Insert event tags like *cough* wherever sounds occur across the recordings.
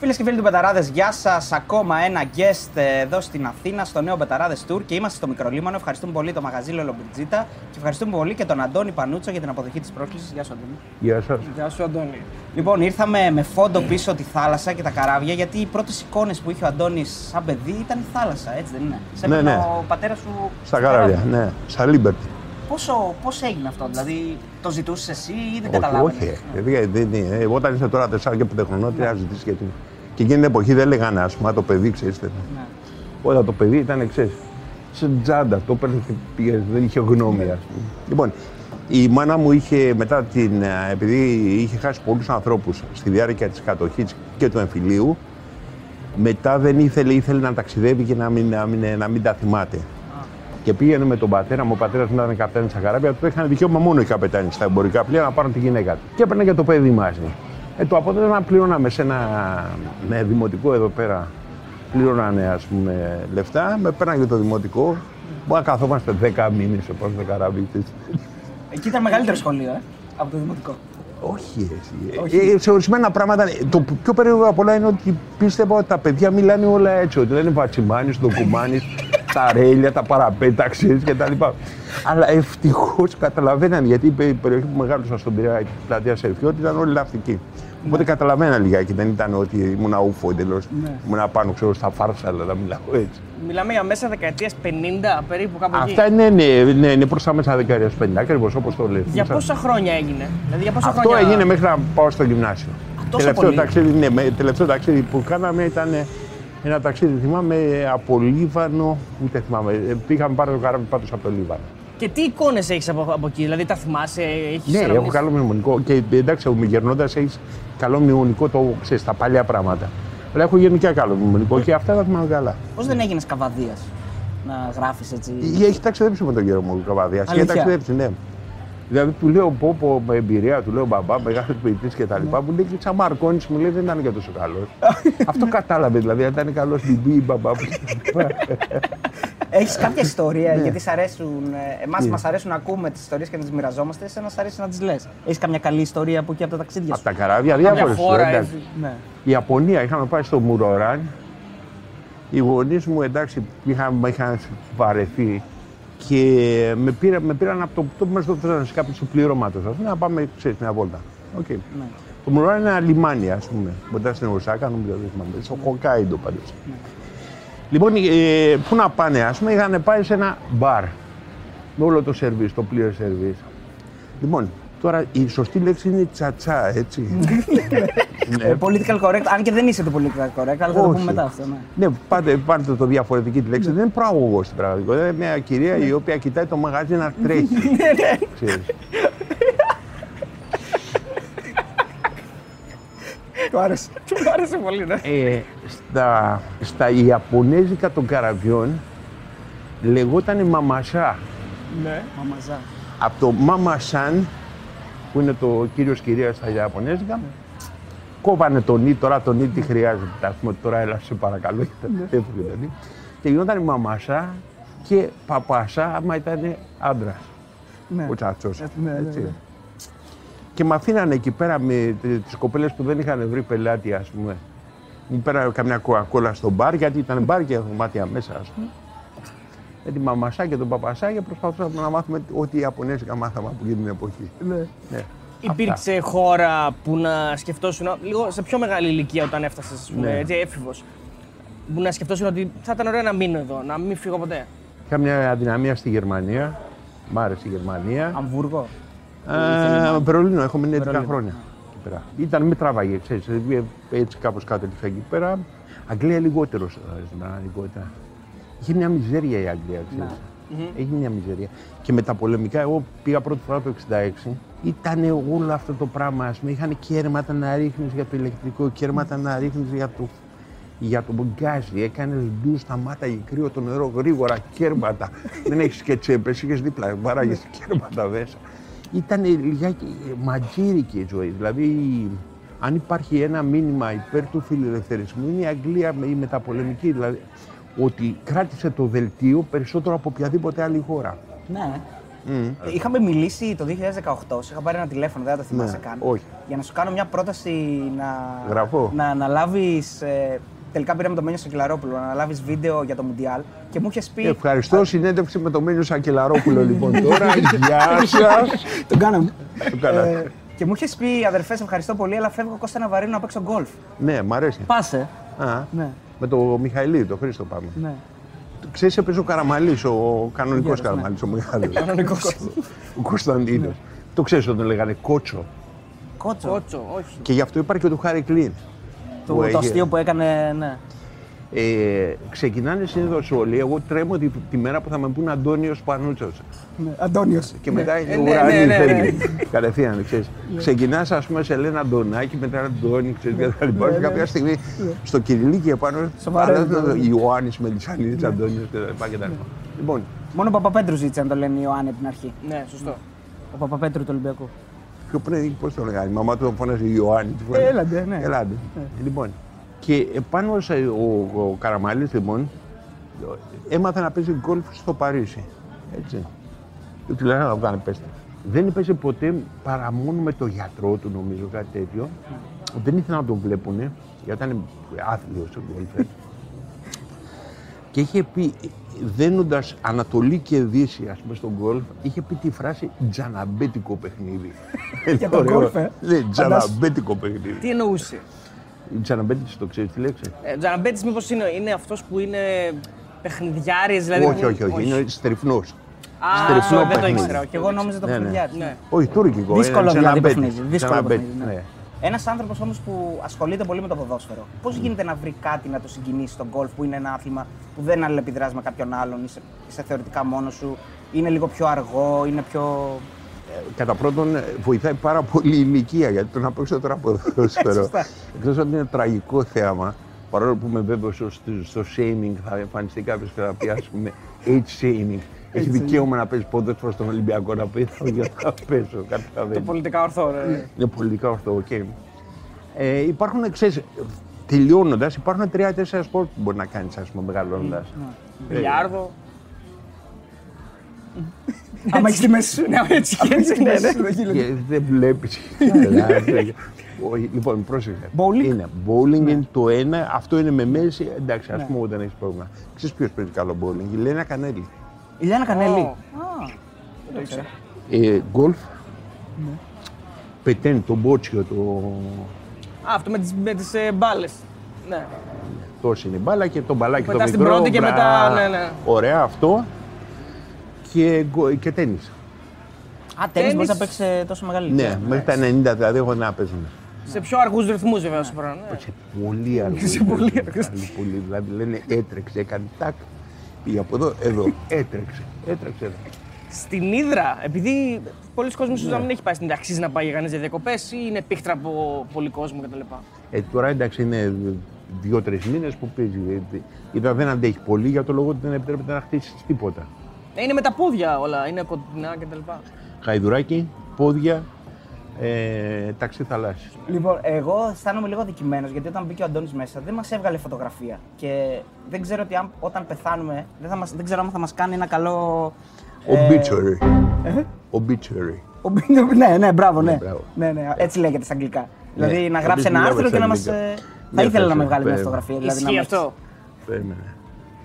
Φίλες και φίλοι του Μπεταράδες, γεια σας. Ακόμα ένα guest ε, εδώ στην Αθήνα, στο νέο Μπεταράδες Tour και είμαστε στο Μικρολίμανο. Ευχαριστούμε πολύ το μαγαζί Λολομπριτζίτα και ευχαριστούμε πολύ και τον Αντώνη Πανούτσο για την αποδοχή της πρόσκληση. Γεια σου, Αντώνη. Γεια σας. Γεια σου, Αντώνη. Λοιπόν, ήρθαμε με φόντο πίσω τη θάλασσα και τα καράβια γιατί οι πρώτες εικόνες που είχε ο Αντώνης σαν παιδί ήταν η θάλασσα, έτσι δεν είναι; Σε Ναι, έπαιρνε ναι. ο πατέρας σου. Στα καράβια, ναι. Στα Liberty. Πόσο, πώς έγινε αυτό, δηλαδή το ζητούσες εσύ ή δεν Όχι, καταλάβαινες; όχι. ε, δεν- δεν είναι. Ε, Όταν είσαι τώρα 4 και 5 χρονών, τι να ζητήσεις γιατί. Και εκείνη την εποχή δεν λέγανε, ας πούμε, «Α, το παιδί, ξέρεις. Ναι. Όταν το παιδί ήταν, ξέρεις, σε τζάντα, το έπαιρνε και πήγε, δεν είχε γνώμη, ας πούμε. Λοιπόν, η μάνα μου είχε μετά την. ε, επειδή είχε χάσει πολλούς ανθρώπους στη διάρκεια της κατοχής και του εμφυλίου, μετά δεν ήθελε, ήθελε να ταξιδεύει και να μην, να μην, να μην τα θυμάται. Και πήγαινε με τον πατέρα μου, ο πατέρας μου ήταν καπετάνη στα καράβια, του είχαν δικαίωμα μόνο οι καπετάνοι στα εμπορικά πλοία να πάρουν τη γυναίκα του. Και έπαιρνε και το παιδί μαζί. Ε, το αποτέλεσμα πληρώναμε σε ένα με δημοτικό εδώ πέρα. Πληρώνανε ας πούμε λεφτά, με πέρανε και το δημοτικό. Μπορεί να καθόμαστε 10 μήνες σε πάνω στο καράβι. Εκεί ήταν μεγαλύτερο σχολείο, ε, από το δημοτικό. Όχι, εσύ. Ε, σε ορισμένα πράγματα. Το πιο περίεργο απ' όλα είναι ότι πίστευα ότι τα παιδιά μιλάνε όλα έτσι. Ότι λένε Βατσιμάνης, Ντοκουμάνης, τα ρέλια, τα παραπέτα, ξέρεις κτλ. Αλλά ευτυχώς καταλαβαίναν γιατί η περιοχή που μεγάλωσα στον Πειραιά, η πλατεία Σερφιώτη, ήταν όλοι ναυτικοί. Οπότε καταλαβαίνα λιγάκι. Δεν ήταν ότι ήμουν ούφο εντελώς. Ήμουν πάνω, ξέρω, στα φάρσαλα να μιλάω έτσι. Μιλάμε για μέσα δεκαετίας 50 περίπου κάπου εκεί. Αυτά είναι, ναι, ναι, είναι προς τα μέσα δεκαετίας 50, ακριβώς όπως το λέτε. Για πόσα χρόνια έγινε. Δηλαδή για πόσα Αυτό χρόνια. έγινε μέχρι να πάω στο γυμνάσιο. Τόσο τελευταίο, πολύ. ταξίδι, ναι, με, τελευταίο ταξίδι που κάναμε ήταν ένα ταξίδι, θυμάμαι, από Λίβανο, ούτε θυμάμαι. ε, Πήγαμε πάρει το καράβι πάντως από το Λίβανο. Και τι εικόνες έχεις από, από εκεί, δηλαδή τα θυμάσαι, έχεις Ναι, έχω καλό μνημονικό και εντάξει, γερνώντα έχεις καλό μνημονικό το ξέρεις, τα παλιά πράγματα. Αλλά έχω γενικά καλό μνημονικό και αυτά τα θυμάμαι καλά. Πώς δεν έγινες καβαδίας να γράφεις έτσι; Ή Έχει ταξιδέψει με τον κύριο μου Καβαδία. Έχει Αλήθεια; ταξιδέψει, ναι. Δηλαδή του λέω πω, πω με εμπειρία, του λέω μπαμπά, μεγάλο ποιητής και τα Ναι. λοιπά. Μου λέει και σαν Μαρκόνης μου λέει δεν ήταν και τόσο καλός. *laughs* Αυτό κατάλαβε δηλαδή, αν ήταν καλός στην πι, μπαμπά. Έχεις κάποια ιστορία, Ναι. γιατί σ' αρέσουν. Εμάς Τι; μας αρέσουν να ακούμε τις ιστορίες και να τις μοιραζόμαστε. Εσένα σ' αρέσει να τις λες. Έχεις καμιά καλή ιστορία από εκεί από τα ταξίδια Από σου; τα καράβια, Μια διάφορε. χώρα, Η έτσι. Ναι. Ιαπωνία, είχαμε πάει στο Μουροράν. Οι γονείς μου εντάξει είχαν, με είχαν βαρεθεί και με, πήρα, με πήραν από το που μα το θέλανε σε κάποιο τους πληρώματο. Να πάμε ξέρεις, μια βόλτα. Οκ. Ναι. Το Μουροράν είναι ένα λιμάνι, ας πούμε. Κοντά στην Οσάκα, νομίζω δεν θυμάμαι. Στο Χοκάιντο πάντως. Λοιπόν, ε, πού να πάνε, ας πούμε, είχαν πάει σε ένα μπαρ. Με όλο το σερβίς, το πλήρες σερβίς. Λοιπόν, τώρα η σωστή λέξη είναι τσατσά, έτσι. *laughs* ναι. Ε, political correct, αν και δεν είσαι το political correct, αλλά θα το Όχι. πούμε μετά αυτό. Ναι. Ναι, πάτε, πάρτε το διαφορετική τη λέξη. Δεν είναι προαγωγός στην πραγματικότητα. Είναι μια κυρία η οποία κοιτάει το μαγαζί να τρέχει. *laughs* Ξέρεις. Του άρεσε. Του άρεσε πολύ, ναι. ε, στα, στα Ιαπωνέζικα των καραβιών λεγόταν μαμασά. ναι. Μαμαζά. Από το μαμασάν, που είναι το κύριος κυρίας στα Ιαπωνέζικα, κόβανε τον ή, τώρα τον ή τι χρειάζεται. Α πούμε, τώρα έλα σε παρακαλώ, γιατί έφυγε τον ή. Και γινόταν μαμασά και παπασά, άμα ήταν άντρα. Ναι. Ο τσάτσο. ναι, ναι, ναι. Και με αφήνανε εκεί πέρα με τις κοπέλες που δεν είχαν βρει πελάτη, ας πούμε. Μου πέρανε καμιά κοκακόλα στο μπαρ, γιατί ήταν μπαρ και δωμάτια μέσα, ας πούμε. Με τη μαμασά και τον παπασά και προσπαθούσαμε να μάθουμε ό,τι Ιαπωνέζικα μάθαμε από εκείνη την εποχή. Ναι. Ναι. Υπήρξε χώρα που να σκεφτόσουν, λίγο σε πιο μεγάλη ηλικία όταν έφτασες, ας πούμε, Ναι. έτσι, έφηβος. Που να σκεφτόσουν ότι θα ήταν ωραίο να μείνω εδώ, να μην φύγω ποτέ. Είχα μια αδυναμία στη Γερμανία. Μ' άρεσε η Γερμανία. Αμβούργο. Ε, Βερολίνο, έχω μείνει 11 Βερολίνο. χρόνια. εκεί πέρα. Ήταν, με τράβαγε, ξέρεις, δηλαδή, έτσι κάπως κάτω ήρθα εκεί πέρα. Αγγλία λιγότερο ε, στην πραγματικότητα. Είχε μια μιζέρια η Αγγλία, ξέρεις. Έχει μια μιζέρια. Και με τα πολεμικά, εγώ πήγα πρώτη φορά το 1966. Ήταν όλο αυτό το πράγμα, ας πούμε. Είχαν κέρματα να ρίχνεις για το ηλεκτρικό, κέρματα να ρίχνεις για το για το μπουγκάζι, έκανες ντου, σταμάταγε κρύο το νερό γρήγορα, κέρματα. *laughs* Δεν έχεις και τσέπε, είχες δίπλα, βάραγες κέρματα μέσα. Ήταν λιγάκι ματζήρικη η ζωή. Δηλαδή, αν υπάρχει ένα μήνυμα υπέρ του φιλελευθερισμού, είναι η Αγγλία με- η μεταπολεμική. Δηλαδή, ότι κράτησε το δελτίο περισσότερο από οποιαδήποτε άλλη χώρα. Ναι. Είχαμε μιλήσει το 2018, σε είχα πάρει ένα τηλέφωνο, δεν θα το θυμάσαι Ναι, καν. όχι. Για να σου κάνω μια πρόταση να, Γραφώ. να αναλάβεις. τελικά πήραμε το Μένιο Σακελαρόπουλο να αναλάβεις βίντεο για το Μουντιάλ και μου είχες πει. Ευχαριστώ. Συνέντευξη με το Μένιο Σακελαρόπουλο λοιπόν τώρα. *laughs* Γεια σας. Τον κάναμε. Το κάνατε. Ε, και μου είχες πει, αδερφές, σε ευχαριστώ πολύ, αλλά φεύγω Κώστα να βαρύνω να παίξω γκολφ. Ναι, μ' αρέσει. Πάσε. Α, Ναι, Με το Μιχαηλίδη, το Χρήστο πάμε. ναι. Ξέρεις, έπαιζε ο Καραμαλής, ο κανονικός Γέρος, ναι. Καραμαλής, ο Μιχάλης. Κανονικός. *laughs* ο Κωνσταντίνος. Το ξέρεις ότι τον λέγανε Κότσο. Κότσο. Κότσο, όχι. Και γι' αυτό υπάρχει και το Χάρη Κλίν. Το, που το έχει- αστείο που έκανε, ναι. Ε, ξεκινάνε συνήθως όλοι. Εγώ τρέμω τη, τη μέρα που θα με πούν Αντώνιος Πανούτσος. ναι. Αντώνιος. Και μετά είναι Ε, ο ναι, ουρανί ναι, ναι, φεύγει. Κατευθείαν, ξέρεις. Ξεκινάς, ας πούμε, σε λένε Αντωνάκη, μετά Αντώνη, ξέρεις, και τα λοιπά. Και κάποια στιγμή στο Κυριλίκι επάνω, Σοβαρό αλλάζουν είναι το- το Ιωάννης Μελισσανίδης, Αντώνιος και τα λοιπά και τα λοιπά. Λοιπόν, Μόνο ο Παπαπέτρου ζήτησε να το λένε Ιωάννη από την αρχή. Ναι, σωστό. Ο Παπαπέτρου του Ολυμπιακού. πιο πριν, πώς το λέγανε, η μαμά του τον φώναζε Ιωάννη. του φώναζε. Έλαντε, ναι. Ελάτε. Λοιπόν, και επάνω σε, ο, ο Καραμαλής λοιπόν έμαθε να παίζει γκολφ στο Παρίσι. Έτσι. Και του λέγανε να το κάνει πέστε. Δεν έπαιζε ποτέ παρά μόνο με το γιατρό του νομίζω κάτι τέτοιο. Δεν ήθελα να τον βλέπουνε γιατί ήταν άθλιος ο γκολφ. και είχε πει, δένοντας Ανατολή και Δύση, ας πούμε, στον γκολφ, είχε πει τη φράση τζαναμπέτικο παιχνίδι. *laughs* Για το Ωραίο. γκολφ, ε. Ναι, τζαναμπέτικο παιχνίδι. Τι εννοούσε. Η Τζαναμπέτη το ξέρεις τη λέξη. Ε, Τζαναμπέτη, μήπως είναι, είναι αυτός που είναι παιχνιδιάρης, δηλαδή. όχι, όχι, όχι, Είναι στριφνό. Α, στριφνό δεν το παιχνίδι. ήξερα. Και εγώ νόμιζα το Ναι, ναι. παιχνιδιάρι. Ναι. Όχι, τουρκικό. Δύσκολο είναι δηλαδή Τζαναμπέτης. παιχνίδι. Δύσκολο Τζαναμπέτης, παιχνίδι. Ναι. ναι. Ένας άνθρωπος όμως που ασχολείται πολύ με το ποδόσφαιρο, πώς γίνεται να βρει κάτι να το συγκινήσει στον γκολφ που είναι ένα άθλημα που δεν αλληλεπιδρά με κάποιον άλλον, είσαι, είσαι θεωρητικά μόνος σου, είναι λίγο πιο αργό, είναι πιο. Κατά πρώτον, ε, βοηθάει πάρα πολύ η ηλικία γιατί το να παίξω τώρα ποδόσφαιρο. *laughs* Σωστά. Εκτός ότι είναι τραγικό θέαμα, παρόλο που είμαι βέβαιος στο, στο shaming θα εμφανιστεί κάποιος και θα πει, ας πούμε, age shaming. Έχει δικαίωμα να παίζει ποδόσφαιρο στον Ολυμπιακό να πει, γιατί θα παίζω. Το Καταλαβαίνεις. πολιτικά ορθό, ρε. Είναι πολιτικά ορθό, οκ. Ε, υπάρχουν, ξέρεις, τελειώνοντας, υπάρχουν τρία-τέσσερα σπορ που μπορεί να κάνεις, ας πούμε, μεγαλώνοντας. Μπιλιάρδο. Άμα έχεις τη μέση σου. Ναι, έτσι και έτσι. ναι, ναι. Και δεν βλέπεις. λοιπόν, πρόσεχε. Bowling; Είναι. Bowling είναι το ένα, αυτό είναι με μέση. Εντάξει, ας πούμε, δεν έχεις πρόβλημα. Ξέρεις ποιος παίζει καλό bowling, η Λιάνα Κανέλλη. Η Λιάννα Κανέλη. Ω. Α, δεν το ήξερα. Ε, γκολφ. Πετέν, το μπότσιο, το. Α, αυτό με τις, με τις ε, μπάλες. Ναι. Τόσο είναι η μπάλα και το μπαλάκι το Πετάς την μικρό. πρώτη και μπρα- μετά, ναι, ναι. Ωραία αυτό. Και, γκο- και τέννις. Α, τέννη μπορεί Τέννις. να παίξει τόσο μεγάλη Ναι, ηλικία. μέχρι τα 90 δηλαδή έχω να παίζουν. Σε πιο αργούς ρυθμούς βέβαια όσο πράγμα. ναι. *laughs* Σε πολύ αργό. Σε πολύ αργό. Πολύ, πολύ. Δηλαδή λένε έτρεξε, έκανε τάκ. Πήγε από εδώ, εδώ. Έτρεξε. Έτρεξε εδώ. Στην Ήδρα, επειδή πολλοί κόσμοι ίσως Ναι. να μην έχει πάει στην Ήδρα, αξίζει να πάει για κανείς για διακοπές ή είναι πίχτρα από πολύ κόσμο κτλ. Ε, τώρα εντάξει είναι δύο-τρεις μήνες που παίζει. Ε, Είδα δεν αντέχει πολύ για το λόγο ότι δεν επιτρέπεται να χτίσει τίποτα. Ε, είναι με τα πόδια όλα, είναι κοντινά κτλ. Χαϊδουράκι, πόδια, ε, ταξί θαλάσσι. Λοιπόν, εγώ αισθάνομαι λίγο αδικημένος γιατί όταν μπήκε ο Αντώνης μέσα δεν μας έβγαλε φωτογραφία. Και δεν ξέρω ότι αν, όταν πεθάνουμε, δεν, θα μας, δεν ξέρω αν θα μας κάνει ένα καλό. ε, Obituary. Obituary. ο- ναι, ναι, μπράβο, ναι. Ναι, μπράβο. ναι, ναι, έτσι λέγεται στα αγγλικά. Δηλαδή Ναι, να εμείς γράψει ένα μιλάμε άρθρο στα και να μας. αγγλικά. θα Ναι, ήθελα να θα με σε- βγάλει μια παι- φωτογραφία. Δηλαδή, να Ισχύει με- αυτό. Περίμενε.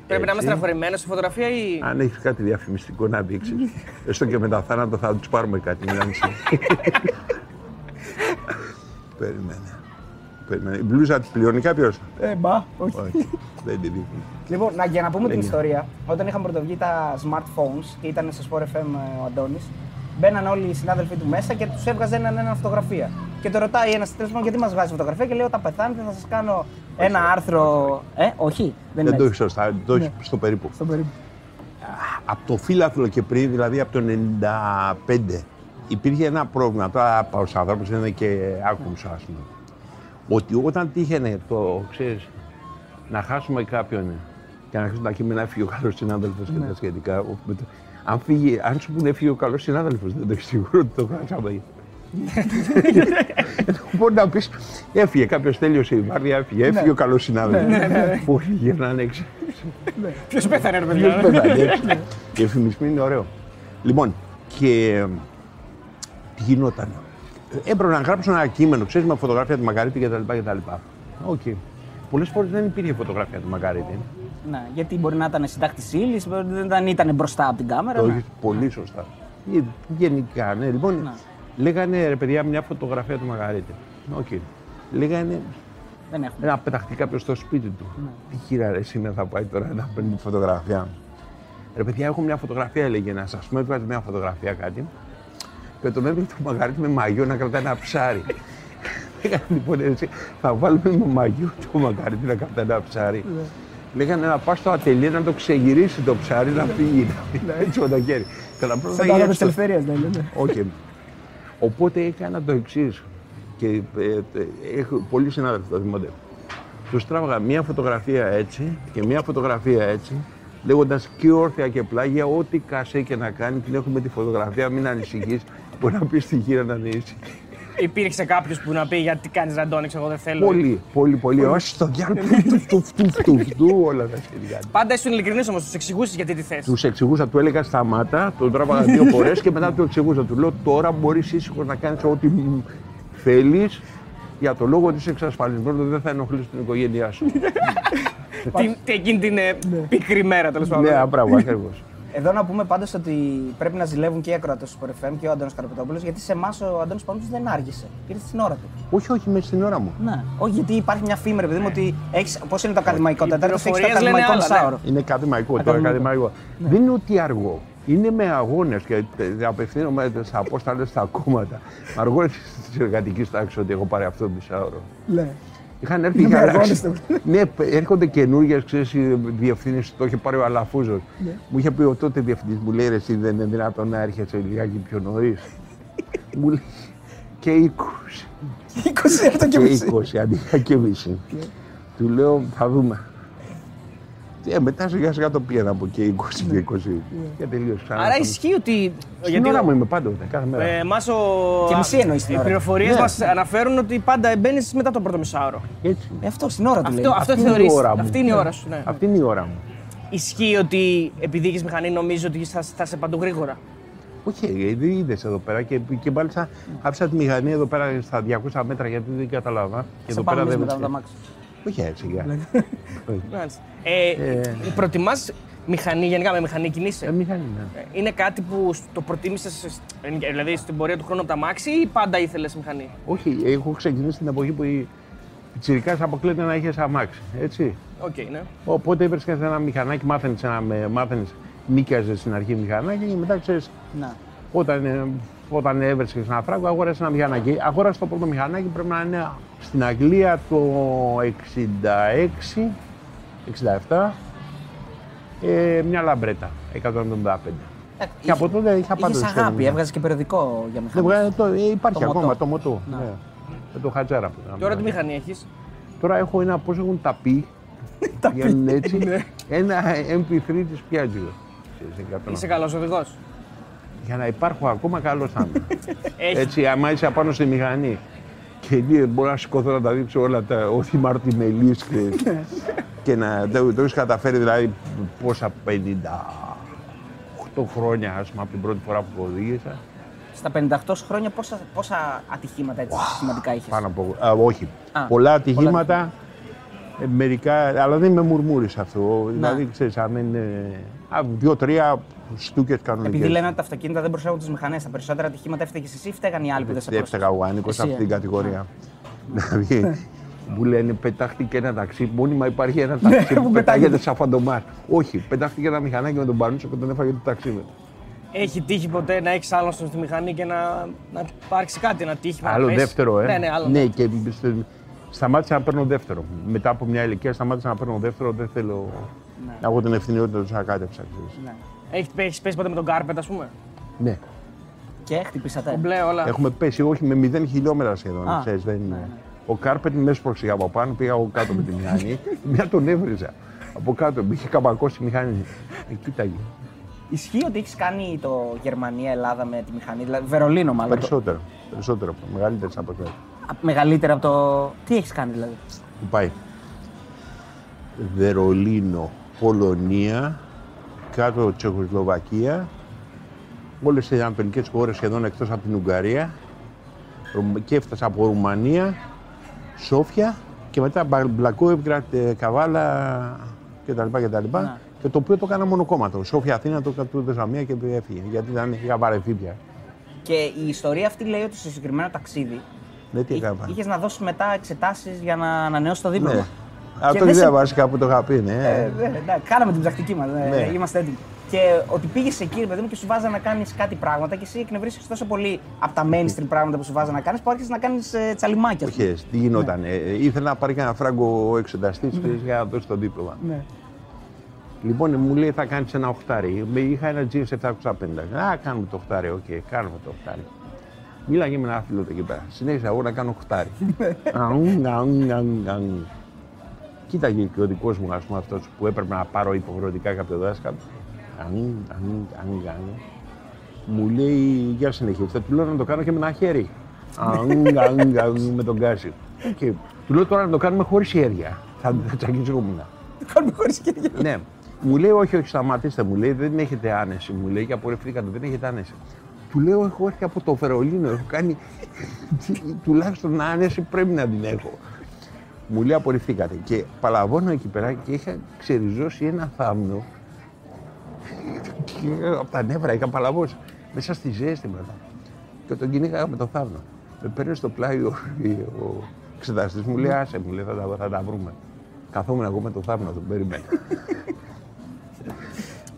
Πρέπει να είμαστε Έτσι. στραφωρημένοι στη φωτογραφία ή. Αν έχεις κάτι διαφημιστικό να δείξεις, *laughs* έστω και μετά θάνατο θα τους πάρουμε κάτι. Μιλάμε εσύ. *laughs* Περίμενε. Περίμενε. Η μπλούζα τη πληρώνει κάποιος; Ε, μπα, όχι. Όχι. Δεν τη δείχνει. Λοιπόν, να, για να πούμε την Λέγε. ιστορία, όταν είχαν πρωτοβγεί τα smartphones και ήταν σε Sport FM ε, ο Αντώνης, μπαίναν όλοι οι συνάδελφοί του μέσα και τους έβγαζε έναν ένα φωτογραφία. Και το ρωτάει ένας τέλος πάντων γιατί μας βγάζει φωτογραφία; και λέει: Όταν πεθάνετε θα σας κάνω ένα άρθρο. Ε, όχι, δεν, Δεν είναι το έτσι. έχει σωστά, το έχει Ναι. στο περίπου. Στον περίπου. Από το φύλαθλο και πριν, δηλαδή από το 95, υπήρχε ένα πρόβλημα. Τώρα πάω στου ανθρώπους, είναι και άκουσα, ας πούμε. Ότι όταν τύχαινε το, ξέρεις, να χάσουμε κάποιον και να αρχίσουν τα κείμενα έφυγε ο καλός συνάδελφος και τα σχετικά. ο- με το- Αν, φύγει, αν σου πούνε έφυγε ο καλός συνάδελφος, δεν το έχεις σίγουρο ότι το χάσαμε. *laughs* Μπορεί να πεις, έφυγε κάποιος, τέλειωσε η βάρδια, έφυγε, έφυγε ο καλός συνάδελφος. Πολύ γυρνάνε έξω. Ποιος πέθανε, ρε Ποιος πέθανε, έτσι. Και εφημισμή είναι ωραίο. Λοιπόν, Και ε, τι γινόταν. Έπρεπε να γράψω ένα κείμενο, ξέρεις, με φωτογραφία του μακαρίτη κτλ. κτλ. Οκ. Πολλές φορές δεν υπήρχε φωτογραφία του Μαγκαρίτη. Ναι, γιατί μπορεί να ήταν συντάκτης ύλης, δεν ήταν ήταν μπροστά από την κάμερα. Το ναι. έχεις πολύ σωστά. Ε, Γενικά, ναι. Λοιπόν, Ναι. Λέγανε ρε παιδιά μια φωτογραφία του μακαρίτη. Οκ. Λέγανε Δεν έχουμε. να πεταχτεί κάποιος στο σπίτι του. Ναι. Στη χήρα ρε, εσύ θα πάει τώρα να παίρνει τη φωτογραφία. Ρε παιδιά, έχω μια φωτογραφία, έλεγε ένας. Α πούμε, έβγαζε μια φωτογραφία κάτι. Και τον έβλεπε το Μαγκαρίτη με μαγιό να κρατάει ένα ψάρι. *laughs* Λέγανε λοιπόν έτσι, θα βάλουμε με μαγιό το Μαγκαρίτη να κρατάει ένα ψάρι. Ναι. Λέγανε να πας στο ατελείο να το ξεγυρίσει το ψάρι να φύγει. να μιλάει έτσι με το χέρι. Καλά, πρώτα Σαν το άλλο γύρισε τη το- ελευθερία, ναι, ναι. όχι. Οπότε έκανα το εξής. Και ε, ε, έχω πολλοί συνάδελφοι το θυμόνται. Τους τράβαγα μία φωτογραφία έτσι και μία φωτογραφία έτσι, λέγοντας και όρθια και πλάγια, ό,τι κασέ και να κάνει, την έχουμε τη φωτογραφία, μην ανησυχείς. Μπορεί να πεις στη γύρα να είναι ίση. Υπήρξε κάποιος που να πει γιατί κάνεις ραντόνι, εγώ δεν θέλω. Πολύ, πολύ, πολύ. Όχι στο διάλογο, του, του, του, του, του, όλα τα σχετικά. Πάντα ήσουν ειλικρινής όμως, τους εξηγούσες γιατί τη θες. Τους εξηγούσα, του έλεγα σταμάτα, τον τράβαγα δύο *laughs* φορές και μετά του εξηγούσα. Του λέω τώρα μπορείς ήσυχος να κάνεις ό,τι θέλεις για το λόγο ότι είσαι εξασφαλισμένο ότι δεν θα ενοχλήσει την οικογένειά σου. *laughs* Τι, τι εκείνη την ε, πικρή μέρα τέλος πάντων. ναι, μπράβο, ακριβώς. Εδώ να πούμε πάντως ότι πρέπει να ζηλεύουν και οι ακροατές του Sport FM και ο Αντώνης Καρπετόπουλο, γιατί σε εμάς ο Αντώνης Παπαδόπουλο δεν άργησε. Ήρθε στην ώρα του. όχι, όχι, μέσα στην ώρα μου. Ναι. Όχι, γιατί υπάρχει μια φήμη, ρε παιδί μου, ότι έχεις. Πώς είναι το ακαδημαϊκό, Οι Τετάρτη έχεις το πληροφορίες λένε ακαδημαϊκό άλλα, ναι. μισάωρο. Είναι ακαδημαϊκό, τώρα Ακαδημαϊκό. ακαδημαϊκό. Δεν είναι ότι αργό. Είναι με αγώνες και ε, απευθύνομαι στα απόσταλε στα κόμματα. Με αγώνε τη εργατική τάξη ότι έχω πάρει αυτό το μισάωρο. Ναι. Είχαν έρθει Είναι είχαν με αγώνες αλλάξει. Ναι, έρχονται καινούργιες, ξέρεις, οι διευθύνσεις, το είχε πάρει ο Αλαφούζος. Ναι. Μου είχε πει ο τότε διευθυντής, μου λέει ρε, εσύ δεν είναι δυνατόν να έρχεσαι λιγάκι πιο νωρίς. μου λέει και 20. 20 λεπτά και Και μισή. 20, αντί και μισή. Του λέω, θα δούμε. Ε, μετά σιγά σιγά το πήγαινα από και 20 και 20. Και τελείωσε ξανά. Άρα ισχύει ότι. Στην ώρα μου είμαι πάντοτε, κάθε μέρα. Ε, εμάς ο... Και μισή εννοείς την Οι ώρα. πληροφορίες Ναι. μας αναφέρουν ότι πάντα μπαίνεις μετά το πρώτο μισάωρο. Έτσι. Ε, αυτό στην ώρα του λέει. Αυτό, αυτό Αυτή είναι η θεωρείς, ώρα μου. αυτή είναι η ώρα σου. Ναι. Αυτή είναι η ώρα μου. Ισχύει ότι επειδή έχεις μηχανή, νομίζεις ότι θα, θα σε παντού γρήγορα. Όχι, γιατί είδες εδώ πέρα και, και μάλιστα άφησα τη μηχανή εδώ πέρα στα 200 μέτρα γιατί δεν κατάλαβα. Και Σε εδώ πάμε πέρα εμείς δεν μετά με τα βρίσκεται. μάξι. Όχι έτσι, σιγά. Μάλιστα. Ε, Ε. Προτιμάς μηχανή, γενικά με μηχανή Ε, κινείσαι. μηχανή, ναι. Είναι κάτι που το προτίμησες, δηλαδή στην πορεία του χρόνου από το αμάξι ή πάντα ήθελες μηχανή; Όχι, έχω ξεκινήσει την εποχή που πιτσιρικάς αποκλείεται να είχες αμάξι. Έτσι. Οκ, ναι. Οπότε έβρισκες ένα μηχανάκι, μάθαινες ένα, με- μάθαινες, νοίκιαζες στην αρχή μηχανάκι και μετά ξέρεις, Να. όταν, ε, όταν έβρισκες ένα φράγκο, αγόραζες ένα μηχανάκι. Αγόρασε το πρώτο μηχανάκι, πρέπει να είναι στην Αγγλία το 66, 67, ε, μια λαμπρέτα, 175. Ε, Και από τότε είχα πάντα Είχες αγάπη, έβγαζες και περιοδικό για Δεν μηχανή. βγάζει το, ε, υπάρχει Το ακόμα μοτό. το μοτό. Να. Ναι. Με το χατζάρα που ήταν. Τώρα τι μηχανή έχεις; Τώρα έχω ένα, πώς έχουν τα πει, για να είναι έτσι, ένα MP3 της Piaggio. Ξέρεις, εκατόν. Είσαι καλός οδηγός; Για να υπάρχω ακόμα καλός θα είμαι. *laughs* Έχει. έτσι, άμα είσαι απάνω στη μηχανή και εκεί μπορώ να σηκωθώ να τα δείξω όλα τα, ό,τι μαρτιμελής και, *laughs* και να το, το έχεις καταφέρει δηλαδή πόσα 58 χρόνια ας πούμε από την πρώτη φορά που οδήγησα. Στα 58 χρόνια πόσα, πόσα ατυχήματα έτσι σημαντικά είχες; Πάνω από. Α, όχι. Α, πολλά ατυχήματα. ε, μερικά, αλλά δεν με μουρμούρει αυτό. Να. Δηλαδή, ξέρεις, αν είναι. Α, δύο-τρία στούκε κανονικέ. Επειδή λένε ότι τα αυτοκίνητα δεν προσέχουν τις μηχανές, τα περισσότερα ατυχήματα έφταιγε εσύ ή φταίγαν οι άλλοι που δεν σε Δεν έφταιγα πρόσεξαν. ο Άνικο σε Εσύ, αυτή ε. την κατηγορία. Δηλαδή, μου λένε πετάχτηκε ένα ταξί. Μόνιμα υπάρχει ένα ταξί που που πετάγεται. πετάγεται σαν φαντομάρ. Όχι, πετάχτηκε ένα μηχανάκι με τον Πανούτσο και τον έφαγε το ταξί με. Έχει τύχει ποτέ να έχεις άλλον στη μηχανή και να, να υπάρξει κάτι, ένα τύχημα. να Άλλο πέσει. δεύτερο, ε. Ναι, ναι, άλλο. ναι και στε- σταμάτησα να παίρνω δεύτερο. Μετά από μια ηλικία σταμάτησα να παίρνω δεύτερο. Δεν θέλω Ναι. να έχω την ευθύνη ότι το σακάτεψα. ξέρεις. Ναι. Έχεις, έχεις πέσει ποτέ με τον κάρπετ, ας πούμε; Ναι. Και χτυπήσατε. Μπλε όλα. Έχουμε πέσει, όχι με 0 χιλιόμετρα σχεδόν. Α, ξέρεις, δεν είναι. ναι, ναι. Ο Κάρπετ με έσπρωξε από πάνω, πήγα εγώ κάτω με τη μηχανή. *laughs* Μια τον έβριζα. Από κάτω, με είχε καμπακώσει η μηχανή. Ε, κοίταγε. Ισχύει ότι έχεις κάνει το Γερμανία-Ελλάδα με τη μηχανή, δηλαδή Βερολίνο μάλλον. το- Περισσότερο. Περισσότερο. Μεγαλύτερες από αυτό. Α, Μεγαλύτερα από το. Τι έχεις κάνει δηλαδή; Που πάει. Βερολίνο, Πολωνία, κάτω Τσεχοσλοβακία, όλε τι ανατολικές χώρες σχεδόν εκτός από την Ουγγαρία. Ρουμ- Και έφτασα από Ρουμανία, Σόφια και μετά Μπα- Μπλακόευγκρατ, ε, Καβάλα κτλ. κτλ. Ναι. Και το οποίο το έκανα μονοκόμματο. Σόφια Αθήνα το κατούδεσα μία και έφυγε. Γιατί ήταν, είχα βαρεθεί πια. Και η ιστορία αυτή λέει ότι στο συγκεκριμένο ταξίδι Ναι, τι έκανα. είχες να δώσεις μετά εξετάσεις για να ανανεώσεις το δίπλωμα. Ναι. Αυτό δεν δεν σε- διαβάσει που το είχα πει, ναι. Ε, ναι, ναι, κάναμε την πρακτική μας. Ναι. Είμαστε έτοιμοι. Και ότι πήγες εκεί, ρε παιδί μου, και σου βάζαν να κάνεις κάτι πράγματα και εσύ εκνευρίστηκες τόσο πολύ από τα mainstream πράγματα που σου βάζαν να κάνεις που άρχισες να κάνεις τσαλιμάκια. Όχι, έτσι, τι γινόταν. Ε, ήθελα να πάρει και ένα φράγκο ο εξεταστής για να δώσει το δίπλωμα. Ναι. Λοιπόν, μου λέει θα κάνεις ένα οχτάρι. Με είχα ένα G750. Α, κάνουμε το οχτάρι, οκ, κάνουμε το οχτάρι. Μίλαγε με ένα φίλο του εκεί πέρα. Συνέχισα εγώ να κάνω οχτάρι. Κοίταγε και ο δικός μου, ας πούμε, αυτός που έπρεπε να πάρω υποχρεωτικά κάποιο δάσκαλο. Αουν, αουν, αουν, αουν. Μου λέει, για συνεχίστε. Του λέω να το κάνω και με ένα χέρι. Αουν, αουν, αουν, με τον γκάζι. Οκ. Του λέω τώρα να το κάνουμε χωρίς χέρια. Θα, θα τσακιζόμουν. Το κάνουμε χωρίς χέρια. Ναι. Μου λέει, όχι, όχι, σταματήστε. Μου λέει, δεν έχετε άνεση. Μου λέει, και απορριφθήκατε, δεν έχετε άνεση. Του λέω, έχω έρθει από το Βερολίνο, έχω κάνει τουλάχιστον άνεση, πρέπει να την έχω. Μου λέει, απορριφθήκατε. Και παλαβώνω εκεί πέρα και είχα ξεριζώσει ένα θάμνο. Και από τα νεύρα είχα παλαβώσει. Μέσα στη ζέστη μετά. Και τον κυνήγαγα με το θάμνο. Με παίρνει στο πλάι ο, ο εξεταστής μου λέει, άσε μου λέει, θα τα, θα τα βρούμε. Καθόμουν εγώ με το θάμνο, τον περίμενα.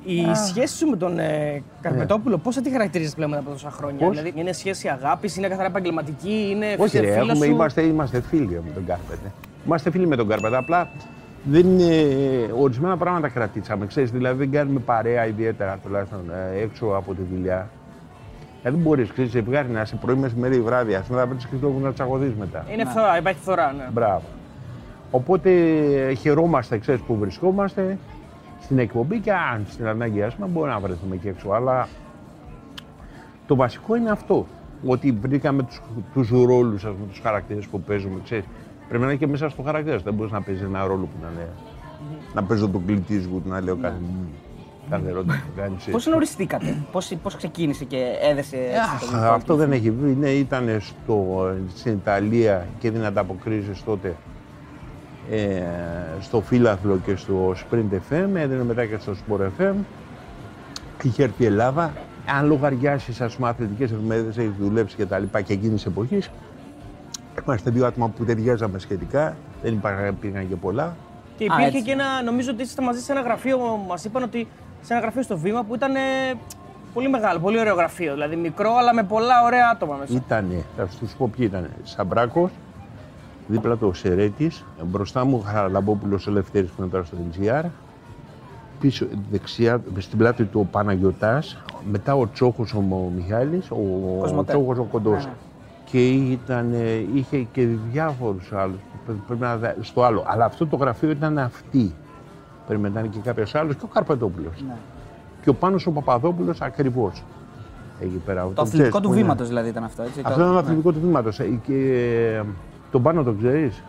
Η σχέση σου με τον ε, Καρπετόπουλο, πώ θα τη χαρακτηρίζεις πλέον μετά από τόσα χρόνια; Πώς; Δηλαδή, είναι σχέση αγάπης, είναι καθαρά επαγγελματική, είναι Όχι, ρε, φίλος έχουμε, σου; είμαστε, είμαστε φίλοι με τον Κάρπετ. Είμαστε φίλοι με τον Κάρπετ. Απλά δεν είναι, ορισμένα πράγματα κρατήσαμε. Ξέρεις, δηλαδή δεν κάνουμε παρέα ιδιαίτερα τουλάχιστον ε, έξω από τη δουλειά. Δηλαδή δεν μπορείς, ξέρεις, ζευγάρι να είσαι πρωί, μεσημέρι, βράδυ. Ας πούμε, θα βρει και λόγο να τσακωθεί μετά. Είναι φθορά, υπάρχει φθορά, ναι. Μπράβο. Οπότε ε, χαιρόμαστε, ξέρεις που βρισκόμαστε στην εκπομπή και αν στην ανάγκη ας πούμε, μπορεί να βρεθούμε και έξω. Αλλά το βασικό είναι αυτό. Ότι βρήκαμε τους, τους ρόλους, ας πούμε, τους χαρακτήρες που παίζουμε, ξέρεις. Πρέπει να είναι και μέσα στο χαρακτήρας. σου. Δεν μπορείς να παίζεις ένα ρόλο που να είναι. Να παίζω τον Clint Eastwood, να λέω κάθε, κάθε ερώτηση που κάνεις. Πώς γνωριστήκατε, πώ ξεκίνησε και έδεσε έτσι το Αχ, μικρό αυτό δεν έχει βρει. Ναι, ήταν στο, στην Ιταλία και έδινε ανταποκρίσει τότε ε, στο Φύλαθλο και στο Sprint FM, έδινε μετά και στο Sport FM. Είχε έρθει η Ελλάδα. Αν λογαριάσεις, ας πούμε, αθλητικές εφημερίδες, έχεις δουλέψει και τα λοιπά και εκείνης τη εποχής. Είμαστε δύο άτομα που ταιριάζαμε σχετικά. Δεν υπήρχαν υπήρχαν και πολλά. Και υπήρχε έτσι. και ένα, νομίζω ότι ήσασταν μαζί σε ένα γραφείο, μας είπαν ότι σε ένα γραφείο στο βήμα που ήταν ε, πολύ μεγάλο, πολύ ωραίο γραφείο. Δηλαδή μικρό, αλλά με πολλά ωραία άτομα μέσα. Ήτανε, θα σου πω ποιοι ήταν. Σαμπράκος, δίπλα του ο Σερέτης, μπροστά μου ο Χαραλαμπόπουλος ο Ελευθέρης που είναι τώρα στο NGR. Πίσω, δεξιά, στην πλάτη του ο Παναγιωτάς, μετά ο Τσόχος ο Μιχάλης, ο, ο Κοσμοτέ. Τσόχος ο Κοντός. Ναι, ναι. Και ήταν, ε, είχε και διάφορους άλλους. Πρέπει να δα- στο άλλο. Αλλά αυτό το γραφείο ήταν αυτή. Πρέπει να ήταν και κάποιος άλλος και ο Καρπετόπουλος. Ναι. Και ο Πάνος ο Παπαδόπουλος ακριβώς. Εκεί πέρα. Το Τον αθλητικό ξέρεις του που είναι. βήματος δηλαδή ήταν αυτό. Έτσι, Αυτό το- είναι ναι. το αθλητικό του βήματος. Και ε, τον πάνω τον ξέρεις;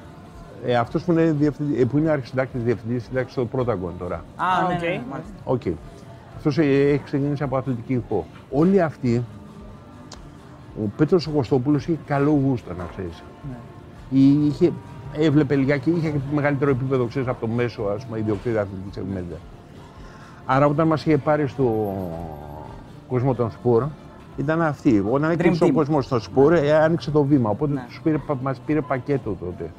Ε, αυτός που είναι, διευθυντή- ε, που είναι αρχισυντάκτης διευθυντής συντάκτης στο Protagon τώρα. Α, ναι, οκ. ναι, ναι, μάλιστα. Οκ. Αυτός έχει ξεκινήσει από Αθλητική Ηχώ. Όλοι αυτοί, ο Πέτρος ο Κωστόπουλος είχε καλό γούστο να ξέρεις. Ναι. Είχε, έβλεπε λιγάκι, είχε και μεγαλύτερο επίπεδο ξέρεις, από το μέσο ας πούμε, ιδιοκτήτη αθλητικής εφημερίδα. Άρα όταν μας είχε πάρει στο κόσμο των σπορ, ήταν αυτή. Όταν έκλεισε ο team. κόσμος στο σπορ, ε, άνοιξε το βήμα. Οπότε Ναι. τους πήρε, πα- μας πήρε πακέτο τότε.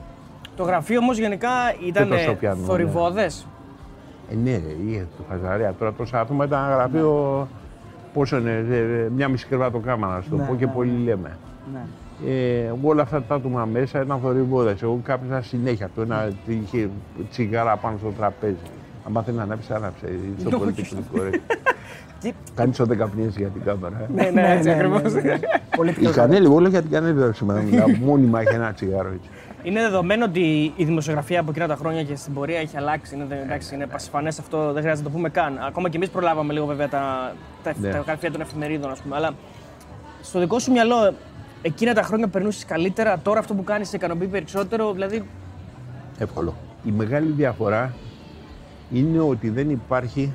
Το γραφείο όμως γενικά ήταν το Σοπιανό, ναι. θορυβόδε. Ε, ναι, ρε, είχε το χαζαρέα. Τώρα τόσα άτομα ήταν ένα γραφείο. Πόσο είναι, ε, ε, μια μισή κρεβατοκάμαρα, να σου το Ναι, πω και ναι, πολύ λέμε. Ναι. Ε, όλα αυτά τα άτομα μέσα ήταν θορυβόδε. Εγώ κάπνιζα συνέχεια. Αυτό ένα, είχε τσιγάρα πάνω στο τραπέζι. Αν πάθει να ανάψει, άναψε. Στο πολιτικό ρε. *laughs* Τι- Κάνεις ό,τι καπνίζει για την κάμερα. ε. ναι, ναι, έτσι ακριβώς. Πολύ Η πιο Κανέλη, εγώ λέω για την Κανέλη δεν σήμερα. μιλάω. *laughs* Μόνιμα έχει ένα τσιγάρο έτσι. Είναι δεδομένο ότι η δημοσιογραφία από εκείνα τα χρόνια και στην πορεία έχει αλλάξει. Είναι, εντάξει, είναι πασιφανέ αυτό, δεν χρειάζεται να το πούμε καν. Ακόμα και εμείς προλάβαμε λίγο βέβαια τα, τα, Ναι. τα γραφεία των εφημερίδων, ας πούμε. Αλλά στο δικό σου μυαλό, εκείνα τα χρόνια περνούσες καλύτερα. Τώρα αυτό που κάνεις σε ικανοποιεί περισσότερο. Δηλαδή, Εύκολο. Η μεγάλη διαφορά είναι ότι δεν υπάρχει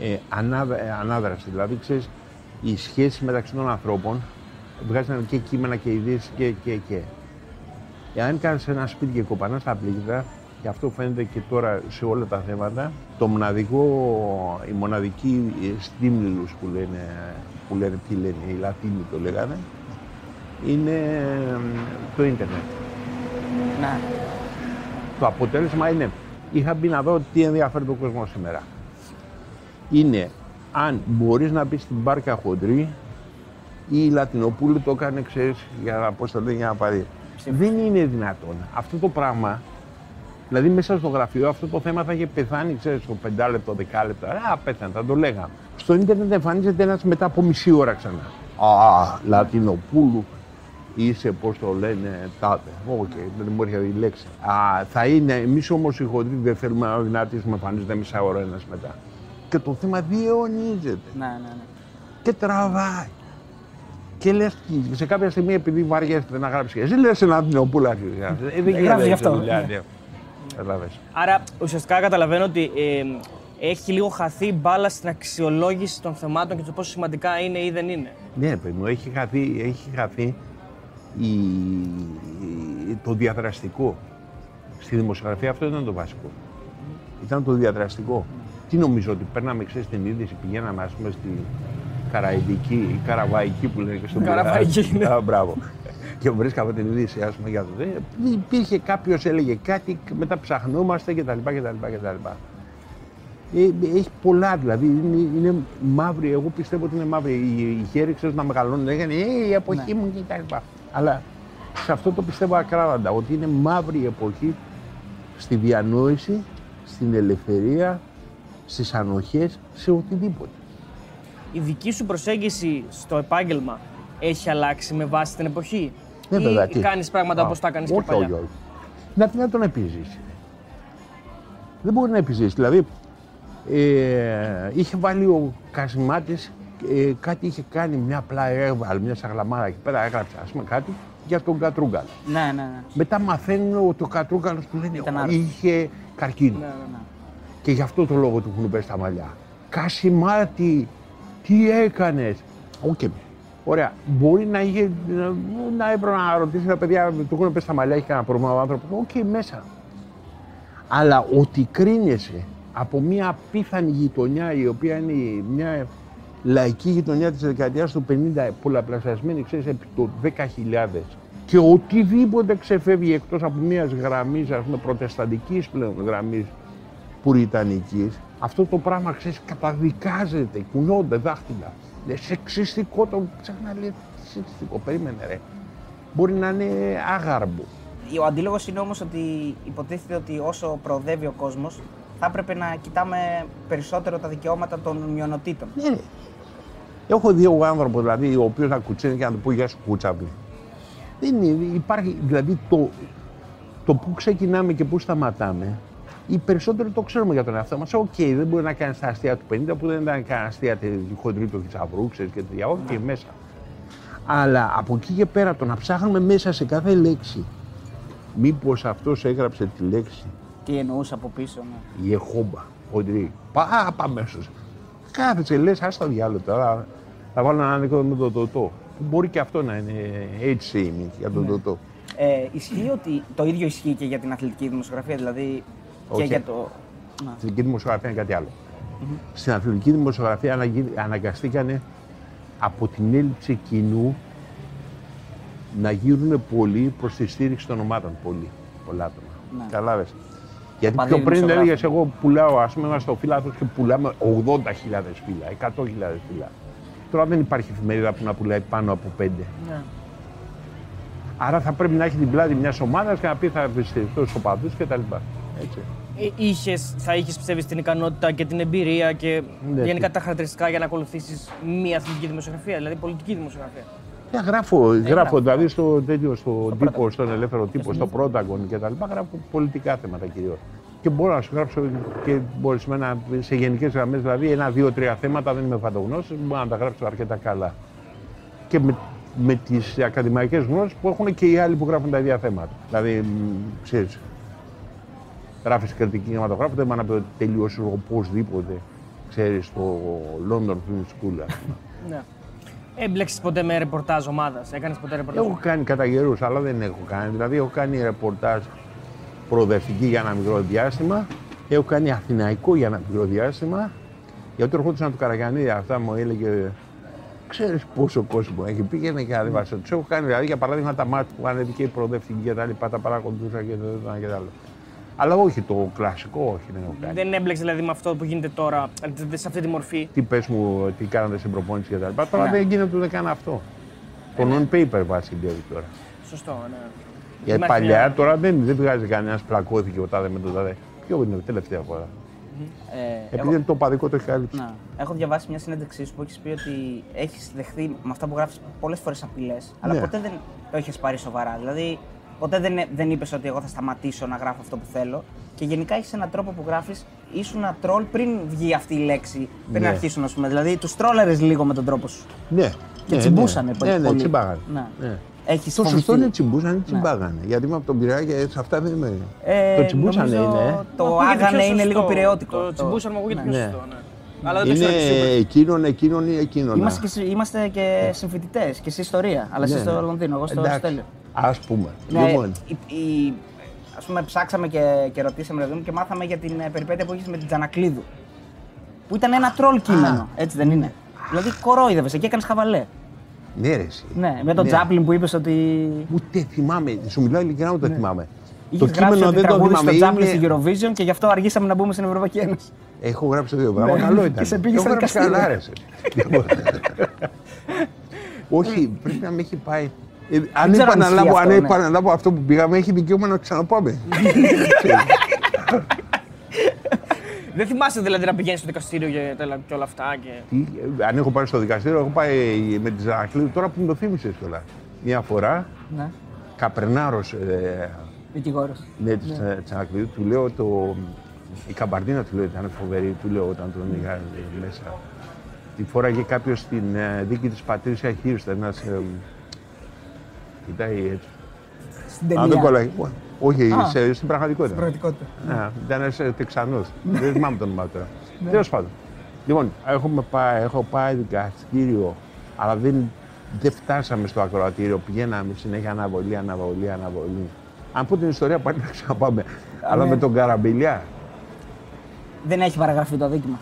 ε, ανάδρα- ε, ανάδραση. Δηλαδή, ξέρεις, η σχέση μεταξύ των ανθρώπων βγάζανε και κείμενα και ειδήσεις και, και, και. Εάν κάνεις ένα σπίτι και κοπανάς στα πλήγδα, και αυτό φαίνεται και τώρα σε όλα τα θέματα, το μοναδικό, η μοναδική στήμιλους που λένε, που λένε, τι λένε, οι Λατίνοι το λέγανε, είναι το ίντερνετ. Ναι. Το αποτέλεσμα είναι, είχα μπει να δω τι ενδιαφέρει τον κόσμο σήμερα. Είναι αν μπορείς να μπει στην μπάρκα χοντρή ή η Λατινοπούλου το έκανε, ξέρεις, για να πώς το λέει, για να πάρει. Δεν είναι δυνατόν. Αυτό το πράγμα, δηλαδή μέσα στο γραφείο αυτό το θέμα θα είχε πεθάνει, ξέρεις, στο πεντάλεπτο, δεκάλεπτο. Α, πέθανε, θα το λέγαμε. Στο ίντερνετ εμφανίζεται ένας μετά από μισή ώρα ξανά. Α, Λατινοπούλου, είσαι, πώς το λένε, τάδε. Οκ, δεν μου έρχεται η λέξη. Α, θα είναι, εμείς όμως οι χοντροί δεν θέλουμε να αδυνατίσουμε, εμφανίζεται μισή ώρα ένας μετά. Και το θέμα διαιωνίζεται Ναι, ναι, ναι. και τραβάει. Και λες, σε κάποια στιγμή επειδή βαριέται να γράψει, εσύ λες ένα Νεοπούλα. Ε, δεν γράφει γι' αυτό. δουλειά, ναι. Καταλαβες. Άρα ουσιαστικά καταλαβαίνω ότι ε, έχει λίγο χαθεί μπάλα στην αξιολόγηση των θεμάτων και το πόσο σημαντικά είναι ή δεν είναι. Ναι, παιδί μου, έχει χαθεί, έχει χαθεί η, η- το διαδραστικό. Στη δημοσιογραφία αυτό ήταν το βασικό. Ήταν το διαδραστικό. Τι νομίζω ότι παίρναμε ξέρεις, την είδηση, πηγαίναμε ας πούμε στη Καραϊδική ή Καραβαϊκή που λένε και στον Καραβαϊκή, Πειραιά. ναι. Α, μπράβο. Και βρίσκαμε την είδηση ας πούμε για το δε. Υπήρχε κάποιος έλεγε κάτι, μετά ψαχνόμαστε κτλ. κτλ, κτλ. Ε, έχει πολλά δηλαδή. Είναι, είναι μαύρη. Εγώ πιστεύω ότι είναι μαύρη. Οι, οι χέρι ξέρεις, να μεγαλώνουν. Λέγανε Ε, η εποχή μου κτλ. Αλλά σε αυτό το πιστεύω ακράδαντα. Ότι είναι μαύρη η εποχή στη διανόηση, στην ελευθερία, στις ανοχές, σε οτιδήποτε. Η δική σου προσέγγιση στο επάγγελμα έχει αλλάξει με βάση την εποχή; Ναι, ή βέβαια. τι; κάνεις πράγματα Α, όπως τα έκανες και όχι, παλιά; Όχι, όχι. Να τι να τον επιζήσει. Δεν μπορεί να επιζήσει. Δηλαδή, ε, είχε βάλει ο Κασιμάτης, ε, κάτι είχε κάνει μια απλά έβαλε, μια σαχλαμάρα εκεί πέρα, έγραψε ας πούμε κάτι για τον Κατρούγκαλο. Ναι, ναι, ναι. Μετά μαθαίνουν ότι ο Κατρούγκαλος του λένε Ήταν «Ω, άρρωστος». είχε καρκίνο. ναι, ναι, ναι. Και γι' αυτό το λόγο του έχουν πέσει τα μαλλιά. Κασιμάτη, τι έκανες; Οκ. Ωραία. Μπορεί να είχε, να, να έπρεπε να ρωτήσει τα παιδιά, του έχουν πέσει τα μαλλιά, έχει κανένα πρόβλημα ο άνθρωπος. Οκ, μέσα. Αλλά ότι κρίνεσαι από μια απίθανη γειτονιά, η οποία είναι μια λαϊκή γειτονιά της δεκαετίας του 50, πολλαπλασιασμένη, ξέρεις, επί το 10.000, και οτιδήποτε ξεφεύγει εκτός από μιας γραμμής, ας πούμε, προτεσταντικής πλέον γραμμής, πουριτανικής, αυτό το πράγμα, ξέρεις, καταδικάζεται, κουνιόνται δάχτυλα. Είναι σεξιστικό το ψάχνα λέει, τι σεξιστικό, περίμενε ρε. Μπορεί να είναι άγαρμπο. Ο αντίλογος είναι όμως ότι υποτίθεται ότι όσο προοδεύει ο κόσμος, θα έπρεπε να κοιτάμε περισσότερο τα δικαιώματα των μειονοτήτων. Ναι, ρε. Έχω δει εγώ άνθρωπο δηλαδή, ο οποίος να κουτσαίνει και να του πω Γεια σου, κούτσαβλη. Δεν είναι, υπάρχει, δηλαδή το, το πού ξεκινάμε και πού σταματάμε, οι περισσότεροι το ξέρουμε για τον εαυτό μας. Οκ, δεν μπορεί να κάνεις τα αστεία του 50 που δεν ήταν καν αστεία του χοντρή του Χιτσαβρού, ξέρεις και τέτοια. Οκ, μέσα. Αλλά από εκεί και πέρα το να ψάχνουμε μέσα σε κάθε λέξη, μήπως αυτός έγραψε τη λέξη Τι εννοούσε από πίσω, ναι. η εχόμπα, χοντρή. Πά, πάμε αμέσως. Κάθεσαι, λες, ας το διάλογο τώρα. Θα βάλω ένα ανέκδοτο με τον Τωτό. Μπορεί και αυτό να είναι age shaming για τον Τωτό. Ε, ισχύει ότι το ίδιο ισχύει και για την αθλητική δημοσιογραφία, δηλαδή και Όχι. για το. Ναι. Στην αθλητική δημοσιογραφία είναι κάτι άλλο. Στην αθλητική δημοσιογραφία αναγει- αναγκαστήκανε από την έλλειψη κοινού να γύρουν πολλοί προς τη στήριξη των ομάδων. Πολλοί. Πολλά άτομα. Ναι. Καταλάβες. Γιατί Παντή πιο πριν δημοσιογράφοι. έλεγες εγώ πουλάω, ας πούμε, είμαστε στο φύλαθο και πουλάμε 80.000 φύλλα, 100.000 φύλλα. Τώρα δεν υπάρχει εφημερίδα που να πουλάει πάνω από 5. Ναι. Άρα θα πρέπει να έχει την πλάτη μιας ομάδας και να πει θα στηριχτώ στους οπαδούς κτλ. Έτσι. Ε, είχες, θα είχες πιστεύει την ικανότητα και την εμπειρία και Ναι, γενικά τι. τα χαρακτηριστικά για να ακολουθήσεις μία αθλητική δημοσιογραφία, δηλαδή πολιτική δημοσιογραφία. Ναι, γράφω, γράφω γράφω. δηλαδή στο, τέτοιο, στο τύπο, Protagone. στον ελεύθερο τύπο, στο Protagone και τα λοιπά, γράφω πολιτικά θέματα κυρίως. Και μπορώ να σου γράψω και ορισμένα σε γενικές γραμμές, δηλαδή ένα, δύο, τρία θέματα, δεν είμαι φαντογνώση, μπορώ να τα γράψω αρκετά καλά. Και με, με τις ακαδημαϊκές γνώσεις που έχουν και οι άλλοι που γράφουν τα ίδια θέματα. Δηλαδή, ξέρεις, γράφεις κριτική κινηματογράφο, δεν μπορεί να πει ότι τελείωσε οπωσδήποτε, ξέρεις, στο London Film School. ας πούμε. *laughs* Ναι. Έμπλεξες ποτέ με ρεπορτάζ ομάδας; Έκανες ποτέ ρεπορτάζ; Έχω κάνει κατά καιρούς, αλλά δεν έχω κάνει. Δηλαδή, έχω κάνει ρεπορτάζ προοδευτική για ένα μικρό διάστημα. Έχω κάνει αθηναϊκό για ένα μικρό διάστημα. Γιατί ερχόντουσαν του Καραγιανίδη, αυτά μου έλεγε. Ξέρεις πόσο κόσμο έχει. Πήγαινε και ανέβασε. Τους έχω κάνει δηλαδή για παράδειγμα τα μάτια που είχαν και η προοδευτική και τα λοιπά. Τα παρακολουθούσα και το ένα και το άλλο. Αλλά όχι το κλασικό, όχι δεν έχω κάνει. Δεν έμπλεξε δηλαδή με αυτό που γίνεται τώρα, δηλαδή σε αυτή τη μορφή. Τι πες μου, τι κάνατε στην προπόνηση και τα λοιπά. Τώρα Ναι. δεν γίνεται ούτε καν αυτό. Το non-paper βάζει τώρα. Σωστό, ναι. Για Υπάρχει παλιά μια- τώρα δεν, δεν βγάζει κανένας πλακώθηκε ο τάδε με τον τάδε. Ποιο είναι η τελευταία φορά; Ε, Επειδή εγώ, είναι το παδικό το έχει καλύψει. να, έχω διαβάσει μια συνέντευξή σου που έχεις πει ότι έχεις δεχθεί με αυτά που γράφεις πολλές φορές απειλές, αλλά Ναι. ποτέ δεν το έχεις πάρει σοβαρά. Δηλαδή, ποτέ δεν, δεν είπες ότι εγώ θα σταματήσω να γράφω αυτό που θέλω. Και γενικά έχεις έναν τρόπο που γράφεις, ήσουν ένα τρόλ πριν βγει αυτή η λέξη, πριν Ναι. αρχίσουν, ας πούμε. Δηλαδή, τους τρόλερε λίγο με τον τρόπο σου. Ναι. Και ναι, τσιμπούσανε ναι. πολύ. Ναι, ναι, πολύ. τσιμπάγανε. Ναι. Ναι. Έχεις Το σωστό φοβηθεί. είναι τσιμπούσανε, τσιμπάγανε. Γιατί είμαι από τον Πειραιά και σε αυτά δεν είμαι. Ε, το τσιμπούσανε νομίζω είναι. ε. Το Μου ακούγεται άγανε πιο είναι σωστό. λίγο πειραιώτικο. Το τσιμπούσαν μου ακούγεται πιο Ναι. σωστό. Ναι. Αλλά δεν το Είναι ξέρω και σίγουρα. εκείνον, εκείνον ή εκείνον. Είμαστε και, συ- είμαστε και συμφοιτητές και εσύ ιστορία. Αλλά εσύ Ναι, στο ναι. Λονδίνο, εγώ στο Εντάξει. Στέλιο. Ας πούμε. Ναι, Λοιπόν, η, η, ας πούμε, ψάξαμε και, και ρωτήσαμε ρε παιδί μου, και μάθαμε για την ε, περιπέτεια που είχε με την Τζανακλίδου. Που ήταν ένα τρόλ κείμενο, έτσι δεν είναι; Δηλαδή κορόιδευες και έκανες χαβαλέ. ναι, ρε, εσύ. Ναι, με τον Ναι. Τζάπλιν που είπες ότι. Ούτε θυμάμαι. Σου μιλάω ειλικρινά, ούτε θυμάμαι. Είχες το γράψει κείμενο ότι δεν το τραγούδισε θυμάμαι. τον Τζάπλιν Είναι- στην Eurovision και γι' αυτό αργήσαμε να μπούμε στην Ευρωπαϊκή Ένωση. Έχω γράψει δύο πράγματα. Ναι. Καλό Και ήταν. σε πήγε Έχω στα γράψει δικαστήρια. καλά, ρε, εσύ. *laughs* Λοιπόν. Όχι, πρέπει να με έχει πάει. Ε, αν ξέρω αν ισχύει επαναλάβω, αυτό, αν ναι. επαναλάβω αυτό που πήγαμε, έχει δικαίωμα να ξαναπάμε. *laughs* Δεν θυμάσαι δηλαδή να πηγαίνεις στο δικαστήριο και, τέλα- και όλα αυτά. Και... Τι, ε, αν έχω πάει στο δικαστήριο, έχω πάει με τη Ζανακλήδη. Τώρα που μου το θύμισες κιόλα. Μια φορά, Ναι, καπρενάρο ε, δικηγόρος. ναι, της Ζανακλήδη, του λέω το. Η καμπαρδίνα του λέω ήταν φοβερή, του λέω όταν τον είχα ε, μέσα. Τη φόραγε κάποιος στην ε, δίκη της Πατρίσια Χίρστα, ένας. Ε, κοιτάει έτσι. Στην Αν δεν ταινία. κολλάει. Όχι, Α. σε- στην πραγματικότητα. Πραγματικότητα. Ναι, ήταν ένα Τεξανό. Δεν θυμάμαι το όνομά του τώρα. Ναι. Τέλος πάντων. Λοιπόν, έχουμε πάει, έχω πάει δικαστήριο, αλλά δεν, δεν φτάσαμε στο ακροατήριο. Πηγαίναμε συνέχεια αναβολή, αναβολή, αναβολή. Αν πω την ιστορία, πάλι να ξαναπάμε. αλλά ναι. με τον Καραμπηλιά. Δεν έχει παραγραφεί το αδίκημα.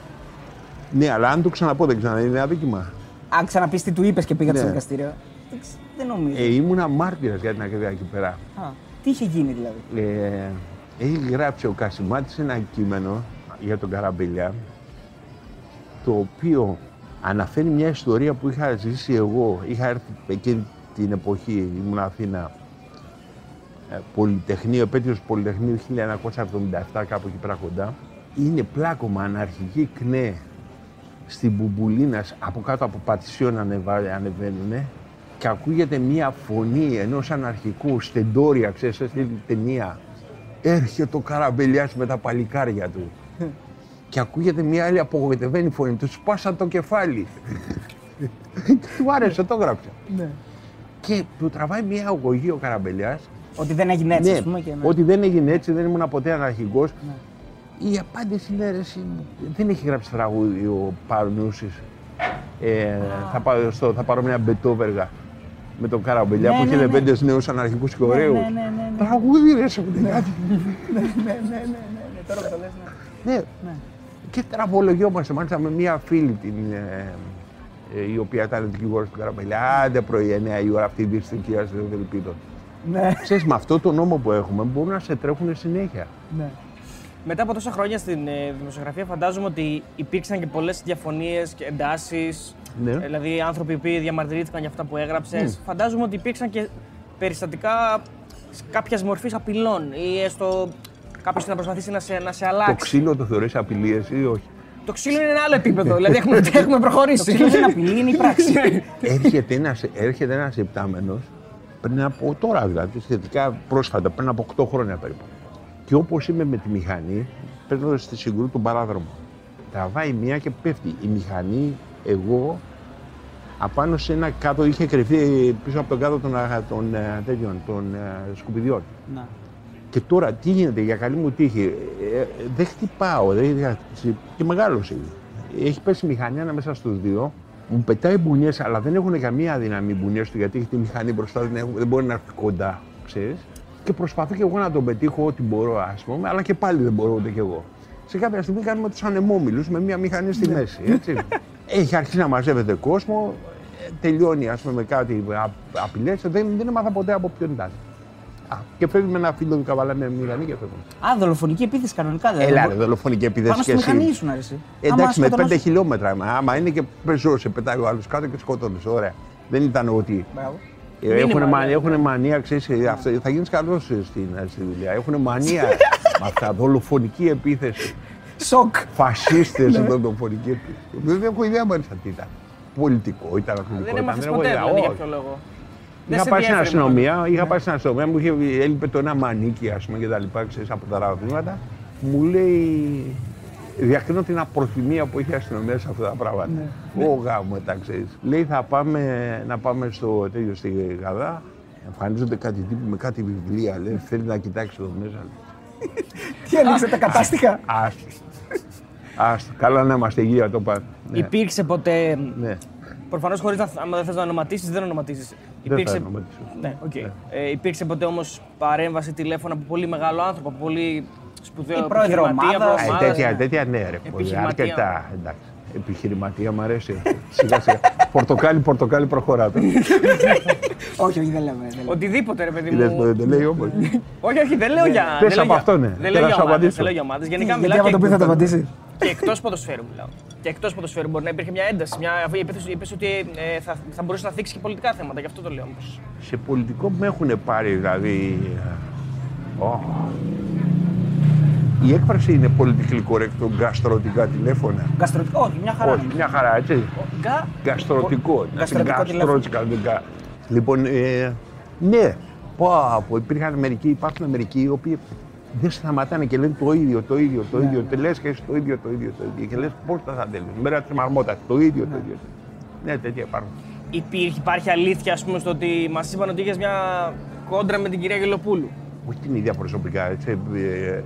Ναι, αλλά αν το ξαναπώ, δεν ξανά είναι αδίκημα. Αν ξαναπείς τι του είπες και πήγατε Ναι. στο δικαστήριο. Δεν ξ- Δεν νομίζω. Ε, ήμουνα μάρτυρας για την ακρίβεια εκεί πέρα. Α, τι είχε γίνει δηλαδή; Ε, έχει γράψει ο Κασιμάτης ένα κείμενο για τον Καραμπελιά το οποίο αναφέρει μια ιστορία που είχα ζήσει εγώ. Είχα έρθει εκείνη την εποχή, ήμουν Αθήνα, ε, Πολυτεχνείο, επέτειος Πολυτεχνείου 1977, κάπου εκεί πέρα κοντά. Είναι πλάκωμα αναρχική κνέ στην Μπουμπουλίνας, από κάτω από πατησιόν ανεβα- ανεβαίνουνε και ακούγεται μία φωνή ενός αναρχικού στεντόρια, ξέρεις, αυτή την ταινία. Έρχεται ο Καραμπελιάς με τα παλικάρια του. και ακούγεται μία άλλη απογοητευμένη φωνή, του σπάσαν το κεφάλι. *laughs* του άρεσε, το γράψα. Ναι. Και του τραβάει μία αγωγή ο Καραμπελιάς Ότι δεν έγινε έτσι, ναι, ας πούμε. Και, ναι. ότι δεν έγινε έτσι, δεν ήμουν ποτέ αναρχικός. Η απάντηση είναι, ρε, εσύ, δεν έχει γράψει τραγούδι ο Παρνούσης. Ε, θα, πάω στο, θα πάρω μια μπετόβεργα με τον Καραμπελιά Ναι, που ναι, είχε ναι. πέντε νέους αναρχικούς και ωραίους. ναι, ναι, ναι, ναι. Τραγούδι ρε, σου πει κάτι. ναι, ναι, ναι, ναι, ναι, τώρα που το λες, ναι. ναι. Και τραβολογιόμαστε μάλιστα με μια φίλη την, ε, ε, η οποία ήταν δικηγόρος του Καραμπελιά. Άντε πρωί 9 η ώρα αυτή η δυστυχία στο Φιλιππίδων. Ναι, Ξέρεις, με αυτό το νόμο που έχουμε μπορούν να σε τρέχουν συνέχεια. ναι. Μετά από τόσα χρόνια στην ε, δημοσιογραφία, φαντάζομαι ότι υπήρξαν και πολλές διαφωνίες και εντάσεις. Ναι. Δηλαδή, άνθρωποι που διαμαρτυρήθηκαν για αυτά που έγραψες. Φαντάζομαι ότι υπήρξαν και περιστατικά κάποιας μορφής απειλών ή έστω κάποιος να προσπαθήσει να σε, να σε Το αλλάξει. ξύλο το θεωρείς απειλή εσύ ή όχι; Το ξύλο είναι ένα άλλο επίπεδο. δηλαδή, έχουμε, *laughs* έχουμε Το προχωρήσει. ξύλο δεν είναι απειλή, είναι η πράξη. έρχεται ένας, έρχεται ένας υπτάμενος πριν από τώρα δηλαδή, σχετικά πρόσφατα, πριν από 8 χρόνια περίπου. Και όπως είμαι με τη μηχανή, παίρνω στη συγκρού τον παράδρομο. Τραβάει μία και πέφτει. Η μηχανή, εγώ, απάνω σε ένα κάτω, είχε κρυφτεί πίσω από τον κάτω των, α, των, ε, τέτοιων, των ε, σκουπιδιών. Να. Και τώρα τι γίνεται για καλή μου τύχη. Ε, ε, δεν χτυπάω, δεν είχα χτυπήσει. Και μεγάλος είναι. Έχει πέσει η μηχανή ανάμεσα στους δύο Μου πετάει μπουνιές, αλλά δεν έχουν καμία δύναμη οι μπουνιές του γιατί έχει τη μηχανή μπροστά, δεν, έχουν- δεν μπορεί να έρθει κοντά, ξέρεις. Και προσπαθώ και εγώ να τον πετύχω ό,τι μπορώ, ας πούμε, αλλά και πάλι δεν μπορώ ούτε κι εγώ. Σε κάποια στιγμή κάνουμε τους ανεμόμυλους με μια μηχανή στη μέση. Έτσι. *laughs* έχει αρχίσει να μαζεύεται κόσμο, ε, τελειώνει ας πούμε, με κάτι απειλές. Δεν, δεν έμαθα ποτέ από ποιον ήταν. Α, και φεύγει με ένα φίλο του καβαλά με μηχανή και φεύγουν. Α, δολοφονική επίθεση κανονικά δεν Έλα, ρε, δολοφονική επίθεση Πάνω και στη μηχανή εσύ. ήσουν, αρέσει. Εντάξει, με 5 χιλιόμετρα. Μα, Άμα είναι και πεζό, σε πετάει ο άλλος κάτω και σκοτώνεις. Ωραία. Δεν ήταν ότι. Ε, Έχουν, Μήνυμα, μα, ναι, έχουν μανία, ξέρεις, ε, αυτό, θα γίνεις καλός ε, στην, ε, στη δουλειά. Έχουν μανία *laughs* με αυτά, δολοφονική επίθεση. Σοκ. Φασίστες δολοφονική επίθεση. Δεν έχω ιδέα μάλιστα τι ήταν. Πολιτικό ήταν, αθλητικό Δεν ήταν. έμαθε έχω ποτέ ιδέα. δηλαδή για Όχι. ποιο λόγο. Δεν Είχα σε πάει στην ενδιαφέρει αστυνομία, μόνο. είχα πάει στην αστυνομία, μου είχε, έλειπε το ένα μανίκι, ας πούμε, και τα λοιπά, ξέρεις, από τα ραδιόματα. Μου λέει, διακρίνω την απροθυμία που είχε η αστυνομία σε αυτά τα πράγματα. Ναι. Ω γάμο, τα ξέρεις. Λέει, θα πάμε να πάμε στο τέτοιο στη Γαδά. Εμφανίζονται κάτι τύπου με κάτι βιβλία, λέει, θέλει να κοιτάξει εδώ μέσα. *laughs* Τι ανοίξατε κατάστιχα; Άστο. Άστο. Καλά να είμαστε υγεία το πάντα. Ναι. Υπήρξε ποτέ. ναι. Προφανώς χωρίς να. Αν δεν θες να ονοματίσεις, δεν ονοματίζεις. Δεν θα ονοματίσω. Ναι, οκ. Ε, υπήρξε ποτέ όμως παρέμβαση τηλέφωνα από πολύ μεγάλο άνθρωπο, από πολύ σπουδαίο Ή πρόεδρο επιχειρηματία, ομάδας; Ε, ομάδας, τέτοια, ναι. τέτοια ναι, ρε. Πολύ, Επιχειρηματία. αρκετά. Εντάξει. Επιχειρηματία μου αρέσει. σιγά σιγά. πορτοκάλι, πορτοκάλι προχωράτε. *laughs* Όχι, όχι, δεν λέμε. δεν λέμε. Οτιδήποτε, ρε παιδί Τι λες, μου. δεν λέει όμως. Όχι, όχι, δεν λέω για. Πες δεν λέω από για- αυτό, ναι. Δεν Και λέω να για σου ομάδες, απαντήσω. δεν λέω για ομάδες. Γενικά Γιατί μιλάω άμα και το πεις θα το απαντήσει. Και εκτός ποδοσφαίρου μιλάω. Και εκτός ποδοσφαίρου μπορεί να υπήρχε μια ένταση. Μια... αφού Είπες, είπες ότι ε, θα, θα μπορούσε να θίξει και πολιτικά θέματα, γι' αυτό το λέω όμως. Σε πολιτικό με έχουν πάρει, δηλαδή. ε, ω. Η έκφραση είναι πολιτικά correct, γκαστρωτικά τηλέφωνα; Γαστρωτικό, όχι, μια χαρά. Όχι, μια χαρά, έτσι. Γκα. Γκαστρωτικό. Γαστρωτικό τηλέφωνο. Γκαστρωτικά. Λοιπόν, ε, ναι, πω, πω, υπήρχαν μερικοί, υπάρχουν μερικοί οι οποίοι δεν σταματάνε και λένε το ίδιο, το ίδιο, το ίδιο. Ναι. λες και εσύ το ίδιο, το ίδιο, το ίδιο. Και λες πώς θα θα τέλει. Μέρα της μαρμότας, το ίδιο, το ίδιο. Ναι, τέτοια υπάρχουν. Υπήρχε, υπάρχει αλήθεια, ας πούμε, στο ότι μας είπαν ότι είχες μια κόντρα με την κυρία Γελοπούλου. Όχι την ίδια προσωπικά. Έτσι, ε, ε,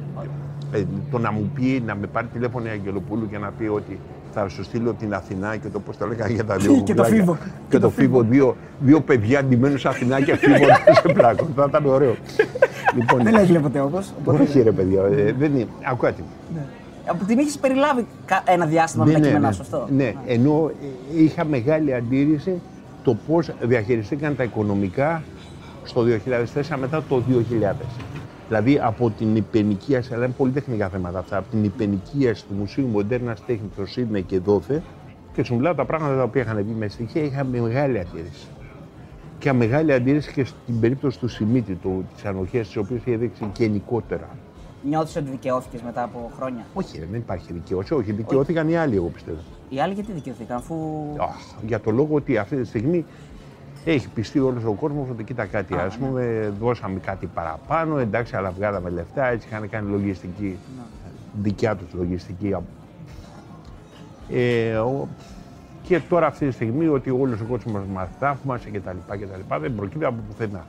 ε, το να μου πει, να με πάρει τηλέφωνο η Αγγελοπούλου και να πει ότι θα σου στείλω την Αθηνά και το πώς το έλεγα για τα *laughs* δύο Και το κουκλάκια. Φίβο. Και το φίβο, δύο, δύο παιδιά ντυμένους σε Αθηνά και φίβο *laughs* σε πλάκο. Θα ήταν ωραίο. λοιπόν, Δεν έγινε ποτέ όμω. όχι ρε παιδιά, ε, δεν είναι. Ακούτε. Από την έχεις περιλάβει κα- ένα διάστημα με τα κείμενά σου αυτό. ναι, ενώ ε, είχα μεγάλη αντίρρηση το πώς διαχειριστήκαν τα οικονομικά στο 2004 μετά το 2000. Δηλαδή από την υπενοικίαση, αλλά είναι πολύ τεχνικά θέματα αυτά, από την υπενοικίαση του Μουσείου Μοντέρνας Τέχνης στο Σίδνεϊ και δόθε και σου μιλάω τα πράγματα τα οποία είχαν βγει με στοιχεία, είχα μεγάλη αντίρρηση. Και μεγάλη αντίρρηση και στην περίπτωση του Σιμίτη, της ανοχές, τι οποίε είχε δείξει γενικότερα. Νιώθεις ότι δικαιώθηκες μετά από χρόνια; Όχι, ρε, δεν υπάρχει δικαιώση. Όχι, δικαιώθηκαν οι άλλοι, εγώ πιστεύω. Οι άλλοι γιατί δικαιωθήκαν, αφού. Αχ, για το λόγο ότι αυτή τη στιγμή έχει πιστεί όλος ο κόσμος ότι κοίτα κάτι, α πούμε, δώσαμε κάτι παραπάνω, εντάξει, αλλά βγάλαμε λεφτά, έτσι είχαν κάνει λογιστική, δικιά τους λογιστική. Ε, ο- και τώρα αυτή τη στιγμή ότι όλος ο κόσμος μας θαύμασε κτλ. κτλ. Δεν προκύπτει από πουθενά.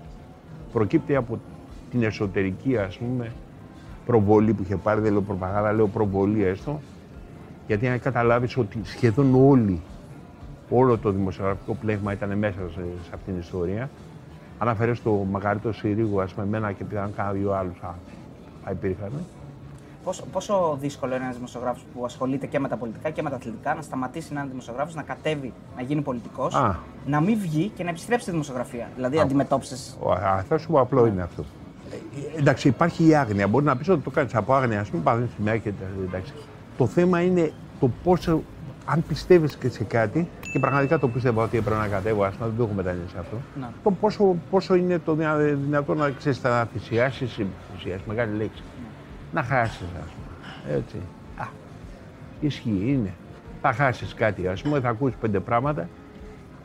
Προκύπτει από την εσωτερική, ας πούμε, προβολή που είχε πάρει, δεν λέω προπαγάνδα, λέω προβολή έστω, γιατί αν καταλάβεις ότι σχεδόν όλοι, όλο το δημοσιογραφικό πλέγμα ήταν μέσα σε, σε αυτήν την ιστορία, αν αφαιρέσει το Μαγαρίτο Συρίγου, ας πούμε, εμένα και πιθανόν κάνα δύο άλλους α, θα υπήρχαν. Πόσο, πόσο δύσκολο είναι ένας δημοσιογράφος που ασχολείται και με τα πολιτικά και με τα αθλητικά να σταματήσει να είναι δημοσιογράφος, να κατέβει, να γίνει πολιτικός, Α. να μην βγει και να επιστρέψει στη δημοσιογραφία. Δηλαδή, αντιμετώπισες. Ο- α, Θα σου πω απλό είναι αυτό. Ε, εντάξει, υπάρχει η άγνοια. Μπορεί να πεις ότι το κάνεις από άγνοια, ας πούμε, πάνε στη μια και τα- εντάξει. Το θέμα είναι το πόσο, αν πιστεύεις και σε κάτι, και πραγματικά το πίστευα ότι έπρεπε να κατέβω, ας πούμε, δεν το έχω μετανιώσει αυτό. Να. Το πόσο, πόσο είναι το δυνα- δυνατό να ξέρεις, να θυσιάσεις, θυσιάσει, μεγάλη λέξη. Να χάσεις, ας πούμε. Έτσι. Α, ισχύει, είναι. Θα χάσεις κάτι, ας πούμε, θα ακούσεις πέντε πράγματα,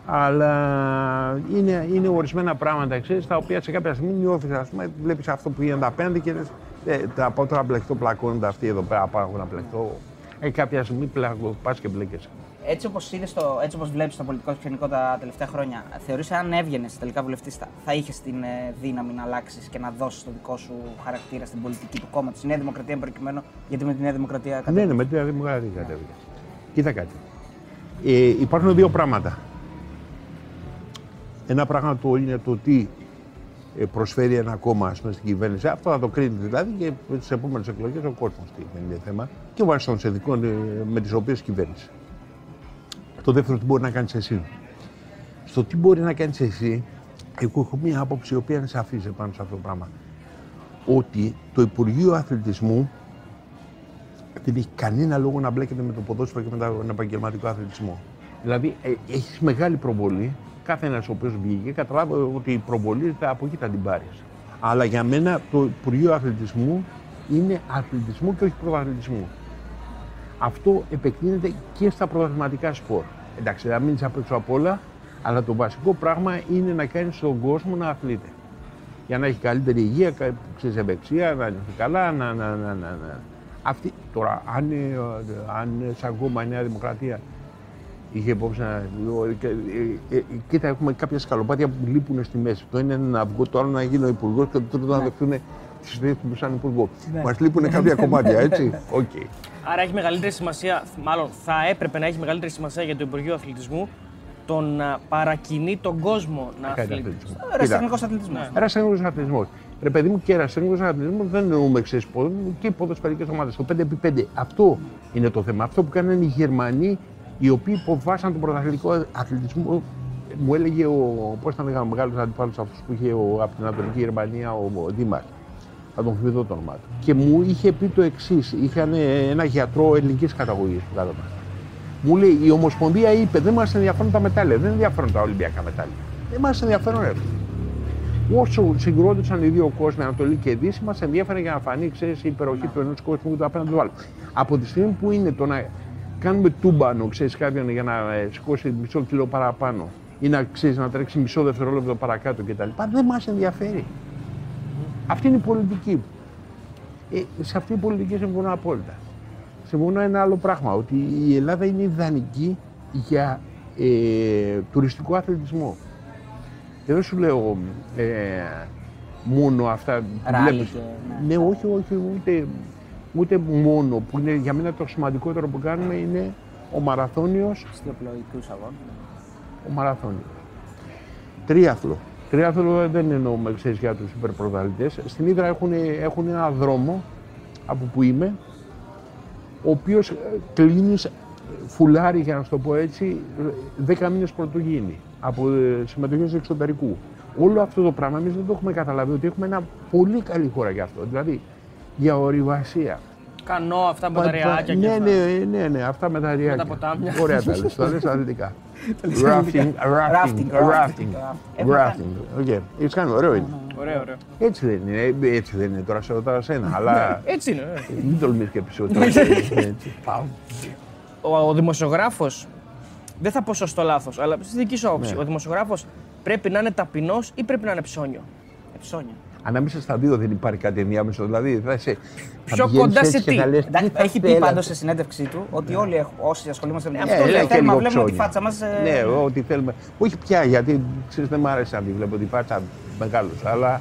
αλλά είναι, είναι ορισμένα πράγματα, ξέρεις, τα οποία σε κάποια στιγμή νιώθεις, ας πούμε, βλέπεις αυτό που γίνεται απέναντι και λες, ε, τα πάω τώρα να μπλεχτώ, πλακώνονται αυτοί εδώ πέρα, πάω να μπλεχτώ. Ε, κάποια στιγμή πλακώ, πας και μπλέκεσαι. Έτσι όπως έτσι όπως βλέπεις το πολιτικό σκηνικό τα τελευταία χρόνια, θεωρείς αν έβγαινες τελικά βουλευτής, θα, θα είχες την ε, δύναμη να αλλάξεις και να δώσεις το δικό σου χαρακτήρα στην πολιτική του κόμματος, στη Νέα Δημοκρατία εν προκειμένου, γιατί με τη Νέα Δημοκρατία Ναι, κατέβηκε. ναι, με τη Δημοκρατία κατέβηκε. Κοίτα κάτι. Ε, υπάρχουν δύο πράγματα. Ένα πράγμα το είναι το τι ε, προσφέρει ένα κόμμα ας πούμε, στην κυβέρνηση. Αυτό θα το κρίνει δηλαδή και τις επόμενες εκλογές ο κόσμος τι δεν είναι θέμα. Και βάσει των συνθηκών ε, με τις οποίες κυβέρνηση. Το δεύτερο, τι μπορεί να κάνεις εσύ. Στο τι μπορεί να κάνεις εσύ, εγώ έχω μία άποψη η οποία είναι σαφής πάνω σε αυτό το πράγμα. Ότι το Υπουργείο Αθλητισμού δεν έχει κανένα λόγο να μπλέκεται με το ποδόσφαιρο και με τον επαγγελματικό αθλητισμό. Δηλαδή, ε, έχεις μεγάλη προβολή. Κάθε ένα ο οποίος βγήκε καταλάβει ότι η προβολή από εκεί θα την πάρεις. Αλλά για μένα το Υπουργείο Αθλητισμού είναι αθλητισμού και όχι πρωταθλητισμού. Αυτό επεκτείνεται και στα πρωταθληματικά σπορ. Εντάξει, δεν μείνει απ' έξω απ' όλα, αλλά το βασικό πράγμα είναι να κάνεις τον κόσμο να αθλείται. Για να έχει καλύτερη υγεία, ξέρεις ευεξία, να νιώθει καλά, να, να, να, να, αυτή, τώρα, αν, ε, αν σαν κόμμα η Νέα Δημοκρατία είχε υπόψη να. Ε, ε, κοίτα, έχουμε κάποια σκαλοπάτια που λείπουν στη μέση. Το είναι να βγω τώρα να γίνω υπουργός και το τρίτο να ναι. δεχτούν τις θέσει του σαν υπουργό. Ναι. Μας λείπουν κάποια κομμάτια, έτσι; *laughs* Okay. Άρα έχει μεγαλύτερη σημασία, μάλλον θα έπρεπε να έχει μεγαλύτερη σημασία για το Υπουργείο Αθλητισμού το να παρακινεί τον κόσμο να αθλητεί. Ραστεχνικό αθλητισμό. Ραστεχνικό αθλητισμός. Ρε παιδί μου και ραστεχνικό αθλητισμός δεν εννοούμε ξέρει και ποδοσφαιρικές ομάδες. Το 5x5. Αυτό είναι το θέμα. Αυτό που κάνανε οι Γερμανοί οι οποίοι υποβάσαν τον πρωταθλητικό αθλητισμό. Μου έλεγε ο, πώς ήταν ο μεγάλος αντιπάλος αυτός που είχε ο, από την Ανατολική Γερμανία, ο, ο Δήμα. Θα τον θυμηθώ το όνομά του. Και μου είχε πει το εξής: Είχαν ένα γιατρό ελληνικής καταγωγής που κάτω μου λέει η Ομοσπονδία είπε δεν μας ενδιαφέρουν τα μετάλλια, δεν ενδιαφέρουν τα Ολυμπιακά μετάλλια. Δεν μας ενδιαφέρουν έτσι. Όσο συγκρότησαν οι δύο κόσμοι, Ανατολή και Δύση, μας ενδιαφέρει για να φανεί ξέρεις, η υπεροχή του ενός κόσμου του απέναντι του άλλου. Από τη στιγμή που είναι το να κάνουμε τούμπανο, ξέρεις κάποιον για να ε, σηκώσει μισό κιλό παραπάνω ή να, ξέρεις, να τρέξει μισό δευτερόλεπτο παρακάτω κτλ. Δεν μας ενδιαφέρει. Αυτή είναι η πολιτική. Ε, σε αυτή η πολιτική συμφωνώ απόλυτα μόνο ένα άλλο πράγμα, ότι η Ελλάδα είναι ιδανική για ε, τουριστικό αθλητισμό. Και δεν σου λέω ε, μόνο αυτά που βλέπεις. Ναι, ναι, όχι, όχι, ούτε, ούτε μόνο. Που είναι, για μένα το σημαντικότερο που κάνουμε είναι ο μαραθώνιος. Στιοπλοϊκούς αγώνες. Ο μαραθώνιος. Τρίαθλο. Τρίαθλο δεν εννοούμε, ξέρεις, για τους υπερπροδαλητές. Στην Ήδρα έχουν, έχουν ένα δρόμο από που είμαι, ο οποίος ε, κλείνεις φουλάρι, για να σου το πω έτσι, 10 μήνες πρωτού γίνει, από ε, συμμετοχές εξωτερικού. Όλο αυτό το πράγμα εμείς δεν το έχουμε καταλάβει ότι έχουμε ένα πολύ καλή χώρα για αυτό. Δηλαδή, για ορειβασία. Κανό, αυτά με τα ρυάκια ναι, ναι, ναι, ναι, αυτά με τα ρυάκια. Με τα ποτάμια. Ωραία τα λες, τα λες αθλητικά. Rafting, rafting, rafting, rafting. Ok, έτσι κάνει, ωραίο είναι. Ωραίο, ωραίο. Έτσι δεν είναι, έτσι δεν είναι τώρα σε ρωτάω σένα, αλλά... Έτσι είναι. Μην τολμήσεις και επεισόδιο. *laughs* Ο, ο δημοσιογράφος, δεν θα πω σωστό λάθος, αλλά στη δική σου άποψη, ο δημοσιογράφος πρέπει να είναι ταπεινός ή πρέπει να είναι ψώνιο; Ε, ψώνιο. Ανάμεσα στα δύο δεν υπάρχει κάτι ενδιάμεσο. Δηλαδή θα είσαι. Πιο κοντά σε τι; Έχει πει πάντως σε συνέντευξή του ότι όλοι όσοι ασχολούμαστε με αυτό ε, θέλουμε να βλέπουμε τη φάτσα μας. Ναι, ό,τι θέλουμε. Όχι πια γιατί ξέρεις δεν μου άρεσε να τη βλέπω τη φάτσα μεγάλο. Αλλά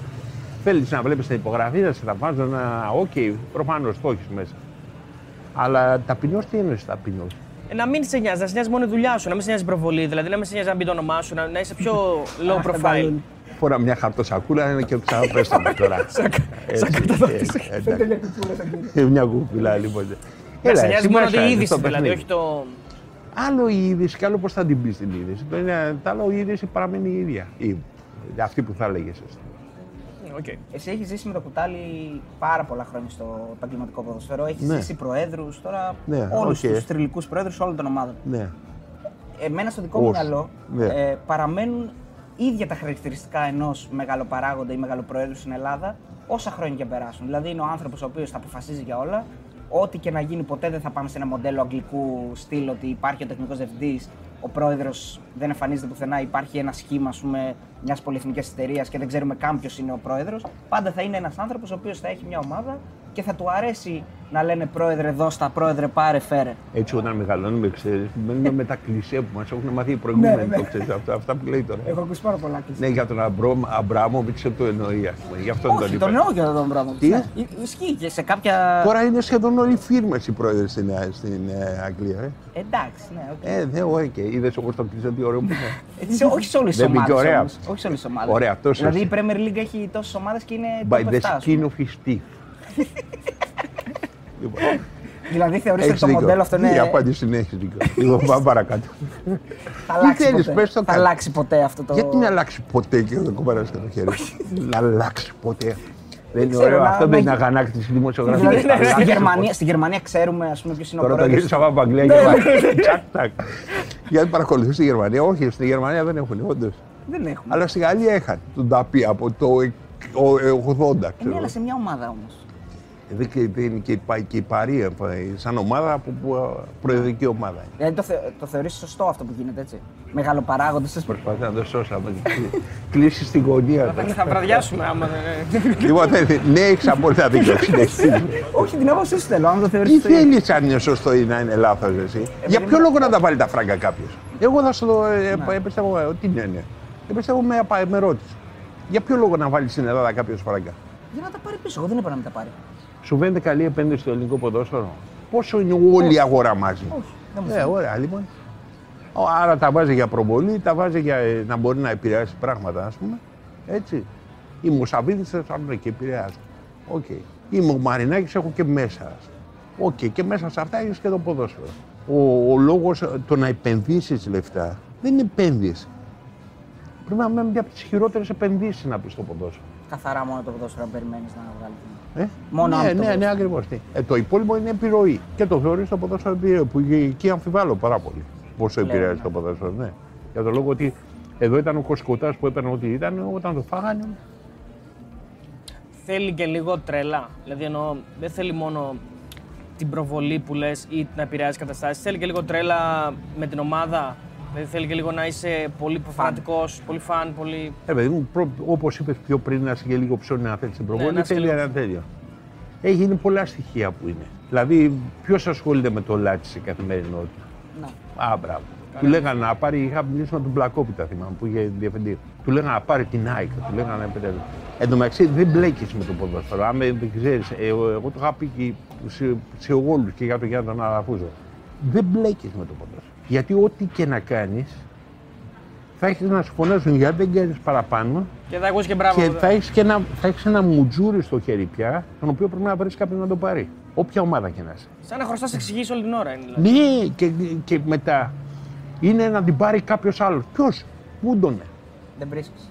θέλεις να βλέπεις την υπογραφή, να σε τα βάζω να. Οκ, προφανώς το έχεις μέσα. Αλλά ταπεινός τι εννοείς ταπεινός; Ε, να μην σε νοιάζει, να σε νοιάζει μόνο η δουλειά σου, να μην σε νοιάζει προβολή, δηλαδή να μην σε νοιάζει να μπει το όνομά σου, να, να είσαι πιο low profile φορά μια χαρτοσακούλα είναι και ξαναπέστε με τώρα. Σαν καταδότηση. Ε, μια κουπίλα λοιπόν. Έλα, σε νοιάζει μόνο η είδηση δηλαδή, όχι το... Άλλο η είδηση και άλλο πώς θα την πεις την είδηση. Το, είναι, το άλλο η είδηση παραμένει η ίδια. Η, αυτή που θα έλεγες εσύ. Okay. Εσύ έχεις ζήσει με το κουτάλι πάρα πολλά χρόνια στο επαγγελματικό ποδοσφαίρο. Έχεις ναι. ζήσει προέδρους τώρα. Ναι, όλους okay. τους τριλικούς προέδρους όλων των ομάδων. Ναι. Εμένα στο δικό μου μυαλό ναι. ε, παραμένουν ίδια τα χαρακτηριστικά ενός μεγαλοπαράγοντα ή μεγαλοπροέδρου στην Ελλάδα, όσα χρόνια και περάσουν. Δηλαδή, είναι ο άνθρωπος ο οποίος θα αποφασίζει για όλα. Ό,τι και να γίνει, ποτέ δεν θα πάμε σε ένα μοντέλο αγγλικού στυλ ότι υπάρχει ο τεχνικός διευθυντής, ο πρόεδρος δεν εμφανίζεται πουθενά, υπάρχει ένα σχήμα μιας πολυεθνικής εταιρείας και δεν ξέρουμε καν ποιος είναι ο πρόεδρος. Πάντα θα είναι ένας άνθρωπος ο οποίος θα έχει μια ομάδα και θα του αρέσει να λένε πρόεδρε δώστα, πρόεδρε πάρε, φέρε. Έτσι όταν μεγαλώνουμε, ξέρεις, μένουμε με τα κλισέ που μας έχουν μάθει οι προηγούμενοι. Ναι, ναι. το ξέρεις, αυτά, αυτά που λέει τώρα. Έχω ακούσει πάρα πολλά κλειστά. Ναι, για τον Αμπράμοβιτς το εννοεί, ας πούμε. Γι' αυτό τον Όχι, είπα. τον εννοώ και τον πράγμα. Τι; Ναι. Ισχύει και σε κάποια. Τώρα είναι σχεδόν όλοι οι φίρμε οι πρόεδροι στην, ε, στην ε, Αγγλία. Ε, Εντάξει, ναι, οκ. ε δεν ωραία και είδες όπως το κλεισέ τι ωραίο που είναι. Έτσι, όχι σε όλες τις Δεν μπήκε ομάδες. ωραία. Όχι σε όλες τις ομάδες. Ωραία, τόσο Δηλαδή η ώστε. Premier League έχει τόσες ομάδες και είναι By top the 7, ας skin πούμε. of his teeth. Λοιπόν, Δηλαδή θεωρείτε ότι έχεις το δίκιο. μοντέλο αυτό είναι. Η απάντηση είναι έχεις δίκιο. Λοιπόν, πάμε παρακάτω. Θα αλλάξει, θέλεις, ποτέ; πες το θα κάτι. αλλάξει ποτέ αυτό το. Γιατί να αλλάξει ποτέ και δεν κομμάτι και το χέρι. Να αλλάξει ποτέ. Δεν είναι ξέρω, ωραίο. να- Αυτό να- δεν είναι αγανάκτηση δημοσιογραφίας. Δηλαδή, Να στη, αλλάξει Γερμανία, στη Γερμανία ξέρουμε ας πούμε, ποιος είναι ο Τώρα το πρόεδρος. γύρισα από Αγγλία και πάει. Τσακ, τσακ. Γιατί παρακολουθεί στη Γερμανία. Όχι, στη Γερμανία δεν έχουν, όντως. Δεν έχουμε. Αλλά στη Γαλλία είχαν τον Ταπί από το ε, ο- ε, 80. Ε, ξέρω. ναι, αλλά σε μια ομάδα όμως. Εδώ και, είναι και, η πα- και η Παρία ε, σαν ομάδα από που, ε, προεδρική ομάδα. είναι. Δηλαδή το, θε, το θεωρείς σωστό αυτό που γίνεται έτσι; Μεγαλοπαράγοντες. ας πούμε. Προσπαθεί να το σώσαμε. Κλείσει στην γωνία. Θα, θα βραδιάσουμε άμα δεν. λοιπόν, δεν- ναι, έχεις απόλυτα δίκιο. *laughs* συνεχίζει. Όχι, την άποψή σου θέλω. Αν το Τι θεωρείς σωστό. θέλεις αν είναι σωστό ή να είναι λάθος, εσύ; Για ποιο λόγο να τα βάλει τα φράγκα κάποιος; Εγώ θα σου το ε, ε, πιστεύω. ε, Τι ναι, ναι. Ε, πιστεύω με, απα- με ρώτηση. Για ποιο λόγο να βάλει στην Ελλάδα κάποιος φράγκα; Για να τα πάρει πίσω. Εγώ δεν είπα να μην τα πάρει. Σου φαίνεται καλή επένδυση στο ελληνικό ποδόσφαιρο; Πόσο είναι όλη η αγορά μαζί; Όχι, δεν μου Ε, φαίνεται. ωραία, λοιπόν. Ω, Άρα τα βάζει για προβολή, τα βάζει για ε, να μπορεί να επηρεάσει πράγματα, ας πούμε. Έτσι. Οι Μουσαβίδη θα έρθουν και επηρεάζουν. Οκ. Οι Μαρινάκης έχω και μέσα. Οκ. Και μέσα σε αυτά έχεις και το ποδόσφαιρο. Ο, ο λόγος το να επενδύσεις λεφτά δεν είναι επένδυση. Πρέπει να είναι μια από τις χειρότερες επενδύσεις να πει στο ποδόσφαιρο. Καθαρά μόνο το ποδόσφαιρο να περιμένεις να βγάλει. Ε; Μόνο ναι, από το ναι, ναι, ποδόσφαιρο. ακριβώς. Ε, το υπόλοιπο είναι επιρροή. Και το θεωρείς το ποδόσφαιρο επιρροή, που εκεί αμφιβάλλω πάρα πολύ πόσο Λέω, επηρεάζει ναι. το ποδόσφαιρο. Ναι. Για τον λόγο ότι εδώ ήταν ο Κοσκοτάς που έπαιρνε ό,τι ήταν, όταν το φάγανε. Θέλει και λίγο τρέλα. Δηλαδή εννοώ, δεν θέλει μόνο την προβολή που λες ή να επηρεάζει καταστάσεις. Θέλει και λίγο τρέλα με την ομάδα. Δηλαδή θέλει και λίγο να είσαι πολύ φανατικό, πολύ φαν, πολύ. Ε, παιδί μου, όπως είπες πιο πριν, να είσαι και λίγο ψώνι να θέλεις την προβολή, να είσαι θέλει λίγο- ένα τέτοιο. Έχει γίνει πολλά στοιχεία που είναι. Δηλαδή, ποιος ασχολείται με το λάτσι σε καθημερινότητα; Ναι. Α, μπράβο. Του λέγανε να πάρει, είχα μιλήσει με τον Πλακόπιτα, θυμάμαι, που είχε διευθυντή. Του λέγανε να πάρει την ΑΕΚ, του λέγανε να επιτέλου. Εν τω μεταξύ δεν μπλέκεις με το ποδόσφαιρο. Αν δεν ξέρεις, εγώ, εγώ το είχα πει και σε, σε όλους και για τον Γιάννη τον Αλαφούζο. Δεν μπλέκεις με το ποδόσφαιρο. Γιατί ό,τι και να κάνεις, θα έχεις να σου φωνάζουν γιατί δεν κάνει παραπάνω Και θα ακούσεις και μπράβο. και θα έχεις και ένα, θα έχεις ένα μουτζούρι στο χέρι πια, τον οποίο πρέπει να βρεις κάποιον να το πάρει. Όποια ομάδα και να είσαι. Σαν να χρωστάς εξηγήσεις όλη την ώρα είναι. Δηλαδή. Ναι, και, και μετά είναι να την πάρει κάποιος άλλος. Ποιος, πού τον είναι, Δεν βρίσκεις.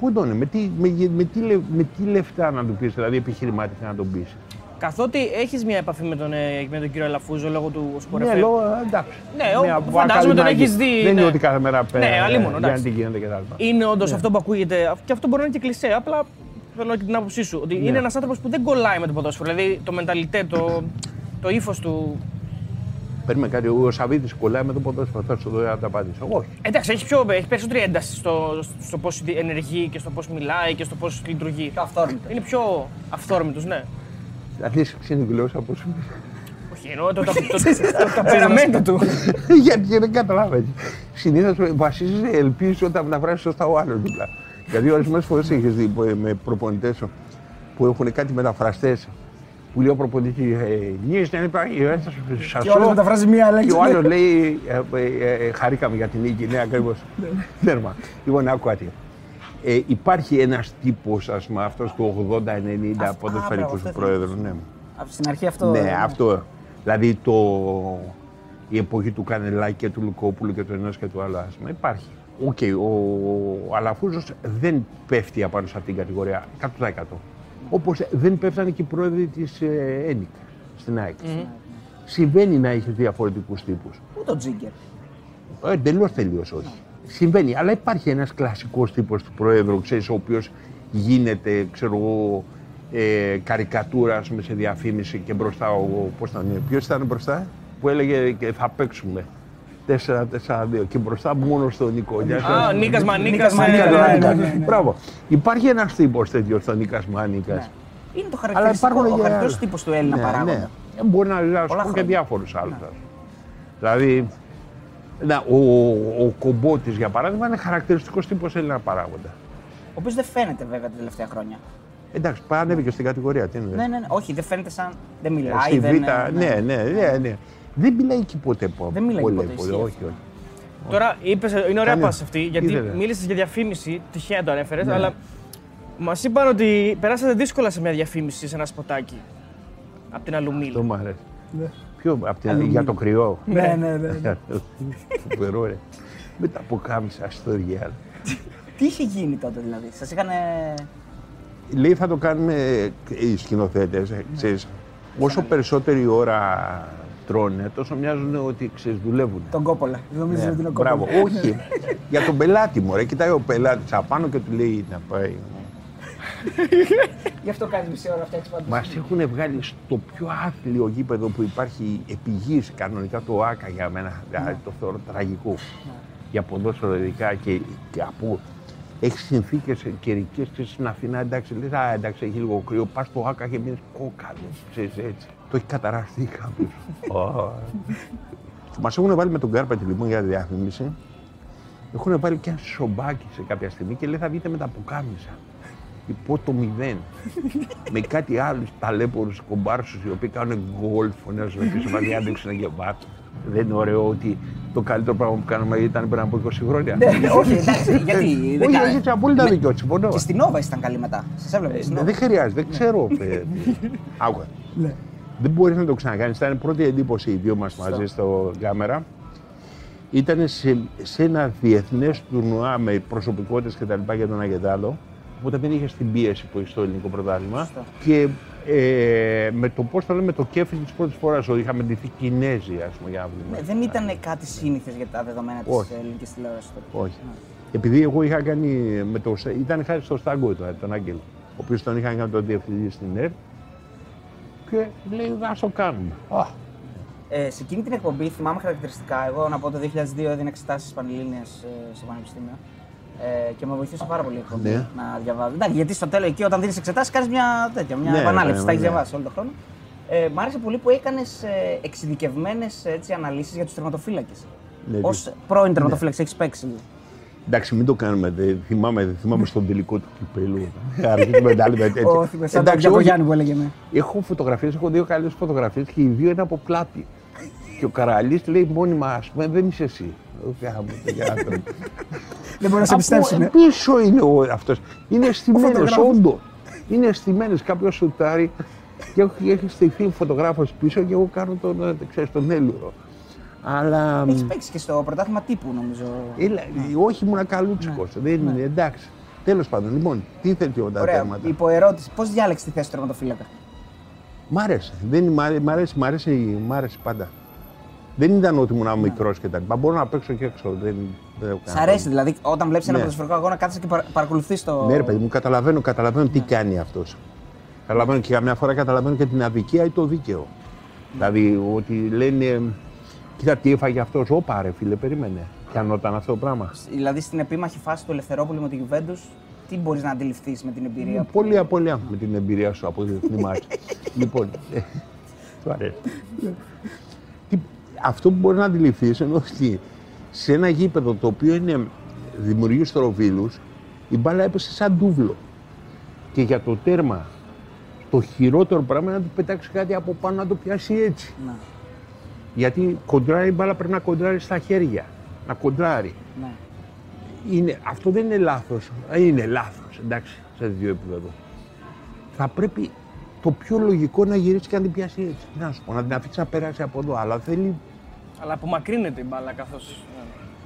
πού τον είναι, με τι, με, με, τι, λε- με τι λεφτά να του πεις, δηλαδή επιχειρηματικά να τον πεις; Καθότι έχεις μια επαφή με τον, ε, με τον κύριο Αλαφούζο λόγω του Sport Ναι, FM. λόγω, εντάξει. Ναι, ο- από φαντάζομαι τον ακαδημαϊκή. έχεις δει, Δεν ναι. είναι ότι κάθε μέρα Ναι, αλλήμον, για εντάξει. τι γίνεται κτλ. Είναι όντως αυτό που ακούγεται. Και αυτό μπορεί να είναι και κλεισέ. Απλά θέλω και την άποψή σου. Ότι είναι ένας άνθρωπος που δεν κολλάει με το ποδόσφαιρο. Δηλαδή το μενταλιτέ, το, το ύφος του. Παίρνουμε κάτι, ο Σαββίδης κολλάει με το ποδόσφαιρο, θα σου δω να τα απαντήσω. Όχι. Εντάξει, έχει, πιο, έχει περισσότερη ένταση στο, στο πώς ενεργεί και στο πώς μιλάει και στο πώς λειτουργεί. Πιο αυθόρμητος. Είναι πιο αυθόρμητος, ναι. Δηλαδή, ξύνη γλώσσα πώς Όχι, εννοώ το, *laughs* το, το, το, το περαμέντο του. *laughs* Γιατί δεν καταλαβαίνει. Συνήθως βασίζεσαι, ελπίζεις όταν να βράσει σωστά ο άλλος δίπλα. Γιατί ορισμένες φορές έχεις δει που- με προπονητές που έχουν κάτι μεταφραστές που λέει ο προπονητής Νίε δεν υπάρχει, ε, σα Και όλες μεταφράζει μία λέξη. Και ο άλλος λέει ε, ε, ε, Χαρήκαμε για την νίκη. Ναι, ακριβώς. Τέρμα. Λοιπόν, άκου κάτι. Ε, υπάρχει ένας τύπος, ας πούμε, αυτός του 80-90 μπράβο, ποδοσφαιρικού αυτός πρόεδρου. Ναι. Από στην αρχή αυτό. Ναι, αυτό. Δηλαδή το, η εποχή του Κανελάκη και του Λουκόπουλου και του ενός και του άλλου άσμα υπάρχει. Οκ, ο, ο Αλαφούζος δεν πέφτει απάνω σε αυτήν την κατηγορία 100%. Όπως δεν πέφτανε και οι πρόεδροι της ε, ΕΝΙΚ στην ΑΕΚ. Συμβαίνει να έχει διαφορετικούς τύπους. Πού το τζίγκερ; Εντελώς τελείως όχι. Συμβαίνει, αλλά υπάρχει ένας κλασικός τύπος του Προέδρου, ξέρεις, ο οποίος γίνεται, ξέρω εγώ, ε, καρικατούρας ας πούμε, σε διαφήμιση και μπροστά. Ο, πώς ήταν, ποιος ήταν μπροστά, που έλεγε και θα παίξουμε. 4-4-2 και μπροστά μόνο στον Νίκο. Γεια σας. Α, ο Νίκας Μανίκας. Νίκας Μανίκας, ναι, ναι, ναι, ναι. Μπράβο. Υπάρχει ένας τύπος τέτοιος στον Νίκας Μάνικα. Ναι. Είναι το Αλλά χαρακτηριστικό, υπάρχουν ο και χαρακτηριστικό άλλα. τύπος του Έλληνα Ναι, παράγοντα. ναι. Ε, Μπορεί να να σου Πολλά πω και χρόνια. διάφορους άλλους. Δηλαδή, να, ο, ο Κομπότης για παράδειγμα είναι χαρακτηριστικός τύπος Έλληνα παράγοντα. Ο οποίος δεν φαίνεται βέβαια τα τελευταία χρόνια. Εντάξει, πάει ανέβηκε στην κατηγορία. Τι είναι, Ναι, ναι, ναι. Όχι, δεν φαίνεται σαν. Δεν μιλάει. Στη Β, δεν, ναι, ναι, ναι, ναι. Δεν μιλάει εκεί ποτέ. πο- Δεν μιλάει πολύ, ποτέ, πολύ, ισχύει όχι, αυτό. όχι. Τώρα είπες, είναι ωραία Κάνε. πάση αυτή, γιατί Είδε, ρε. μίλησες για διαφήμιση, τυχαία το ανέφερες, Ναι. αλλά μας είπαν ότι περάσατε δύσκολα σε μια διαφήμιση, σε ένα σποτάκι. Από την Αλουμίλ. Αυτό μου αρέσει. Ποιο, απ' την, για το κρυό. Ναι, ναι, ναι. Φοβερό, ρε. Με τα ποκάμισα στο Ριάλ. Τι είχε γίνει τότε δηλαδή, σας είχαν. Λέει θα το κάνουμε ε, οι σκηνοθέτες. Ξέρεις, όσο περισσότερη ώρα τρώνε, τόσο μοιάζουν ότι ξέρεις, δουλεύουν. τον κόπολα. Νομίζω ότι είναι ο Μπράβο. κόπολα. Όχι. Για τον πελάτη μου, ρε. Κοιτάει ο πελάτης απάνω και του λέει να πάει. Γι' αυτό κάνεις μισή ώρα φτιάξει πάντω. Μας έχουν βγάλει στο πιο άθλιο γήπεδο που υπάρχει επί γης, κανονικά το ΆΚΑ για μένα. Δηλαδή, το θεωρώ τραγικό. Για ποδόσφαιρο ειδικά και, και από. Έχεις συνθήκες καιρικές και στην Αθηνά εντάξει, λες, Α, εντάξει, έχει λίγο κρύο. Πας στο ΆΚΑ και μείνεις κόκαλο. Ξέρεις, έτσι. Το έχει καταραστεί κάποιο. *laughs* Μας έχουν βάλει με τον Κάρπατη λοιπόν για διαφήμιση. Έχουν βάλει και ένα σομπάκι σε κάποια στιγμή και λέει θα βγείτε με τα πουκάμισα. Υπό το μηδέν. *laughs* με κάτι άλλους ταλέπορους κομπάρσους οι οποίοι κάνουν γκολφ, φωνάζουν πίσω μα δεν άντεξαν και βάτο. Δεν είναι ωραίο ότι το καλύτερο πράγμα που κάναμε ήταν πριν από 20 χρόνια. Ναι, ναι, όχι, εντάξει, γιατί. *laughs* Όχι, δεν κα- έχει απόλυτα δίκιο, συμφωνώ. Και στην Νόβα ήταν καλή μετά. Σας έβλεπε. Ε, στην Δεν Νόβα. χρειάζεται, δεν ξέρω. *laughs* ε, Άκουα. Ναι. Δεν μπορείς να το ξανακάνεις. Ήταν η πρώτη εντύπωση οι δύο μας μαζί στο κάμερα. Ήταν σε, σε ένα διεθνές τουρνουά με προσωπικότητες κτλ. για τον Αγεδάλο. Οπότε δεν είχες την πίεση που έχεις στο ελληνικό πρωτάθλημα. Σωστό. Και ε, με το πώς το λέμε, το κέφι της πρώτης φοράς ότι είχαμε ντυθεί Κινέζοι, ας πούμε, για να Ναι, βλέπουμε. δεν ήταν κάτι σύνηθες για τα δεδομένα της Όχι. ελληνικής τηλεόρασης τότε. Όχι. Επειδή εγώ είχα κάνει. Με το, ήταν χάρη στο Στάγκο τον, τον Άγγελο, ο οποίος τον είχα κάνει τον διευθυντή στην ΕΡΤ. Και λέει, α το κάνουμε. Α, Ε, σε εκείνη την εκπομπή θυμάμαι χαρακτηριστικά. Εγώ να πω το 2002 έδινα εξετάσεις πανελλήνιε στο Πανεπιστήμιο. Ε, και με βοηθούσε πάρα πολύ η εκπομπή Ναι. να διαβάζω. Εντάξει, γιατί στο τέλος εκεί όταν δίνει εξετάσεις κάνεις μια, τέτοια, μια Ναι, επανάληψη. ναι, τα έχεις ναι. διαβάσει όλο τον χρόνο. Ε, μ' άρεσε πολύ που έκανες ε, εξειδικευμένες αναλύσεις για τους τερματοφύλακες. Ναι, Ω ναι. πρώην τερματοφύλαξη, έχεις παίξει. Εντάξει, μην το κάνουμε. Δεν θυμάμαι, δεν θυμάμαι στον τελικό του κυπέλου. Αρχίζουμε να λέμε τέτοια. Όχι, με σαν τον Εντάξει, όχι. Γιακογιάννη που έλεγε. ναι. Έχω φωτογραφίες, έχω δύο καλές φωτογραφίες και οι δύο είναι από πλάτη. Και ο Καραλής λέει μόνιμα, ας πούμε, δεν είσαι εσύ. Όχι, γάμο, το γάμο. Δεν μπορεί να σε εμπιστεύσουν. Από πίσω είναι ο αυτός. Είναι στημένε, φωτογράφος. όντως. Είναι στημένε. Κάποιος σουτάρει και έχει- έχει στηθεί ο φωτογράφος πίσω και εγώ κάνω τον, ε, ξέρεις, τον έλουρο. Αλλά. Έχεις παίξει και στο πρωτάθλημα τύπου νομίζω. Έλα, όχι ήμουν καλούτσικος. Δεν είναι, εντάξει. Τέλος πάντων, λοιπόν, τι θέλει τα Ωραία. θέματα. Υποερώτηση. Πώς διάλεξες τη θέση του τερματοφύλακα; Μ' άρεσε. Δεν, μ' άρεσε, μ' άρεσε, μ' άρεσε, μ' άρεσε πάντα. Δεν ήταν ότι ήμουν μικρός και τα λοιπά. Μπορώ να παίξω και έξω. Δεν, δεν έχω Σ' κανένα αρέσει δηλαδή όταν βλέπεις ένα Ναι. ποδοσφαιρικό αγώνα, κάθεσαι και παρα, παρακολουθείς το. πρόβλημα. Ναι, ρε παιδί μου, καταλαβαίνω, καταλαβαίνω Ναι. τι κάνει αυτός. Καταλαβαίνω και καμιά φορά καταλαβαίνω και την αδικία ή το δίκαιο. Δηλαδή ότι λένε, κοίτα τι έφαγε αυτός. Όπα, ρε φίλε, περίμενε. Πιανόταν αυτό το πράγμα. Δηλαδή στην επίμαχη φάση του Ελευθερόπουλου με τη Γιουβέντους, τι μπορείς να αντιληφθείς με την εμπειρία. που- Πολύ απολύα με την εμπειρία σου από διεθνή μάχη. *laughs* λοιπόν, ε, του αρέσει. *laughs* Τι- αυτό που μπορεί να αντιληφθεί είναι ότι σε ένα γήπεδο το οποίο είναι δημιουργεί στροβίλους, η μπάλα έπεσε σαν ντούβλο. Και για το τέρμα, το χειρότερο πράγμα είναι να του πετάξει κάτι από πάνω να το πιάσει έτσι. Ναι, Γιατί κοντράρει η μπάλα πρέπει να κοντράρει στα χέρια. Να κοντράρει. ναι. Είναι, αυτό δεν είναι λάθος. Ε, Είναι λάθος, εντάξει, σε δύο επίπεδο. Θα πρέπει το πιο λογικό να γυρίσει και να την πιάσει έτσι. Τι να σου πω, να την αφήσει να περάσει από εδώ. Αλλά θέλει Αλλά απομακρύνεται η μπάλα καθώς.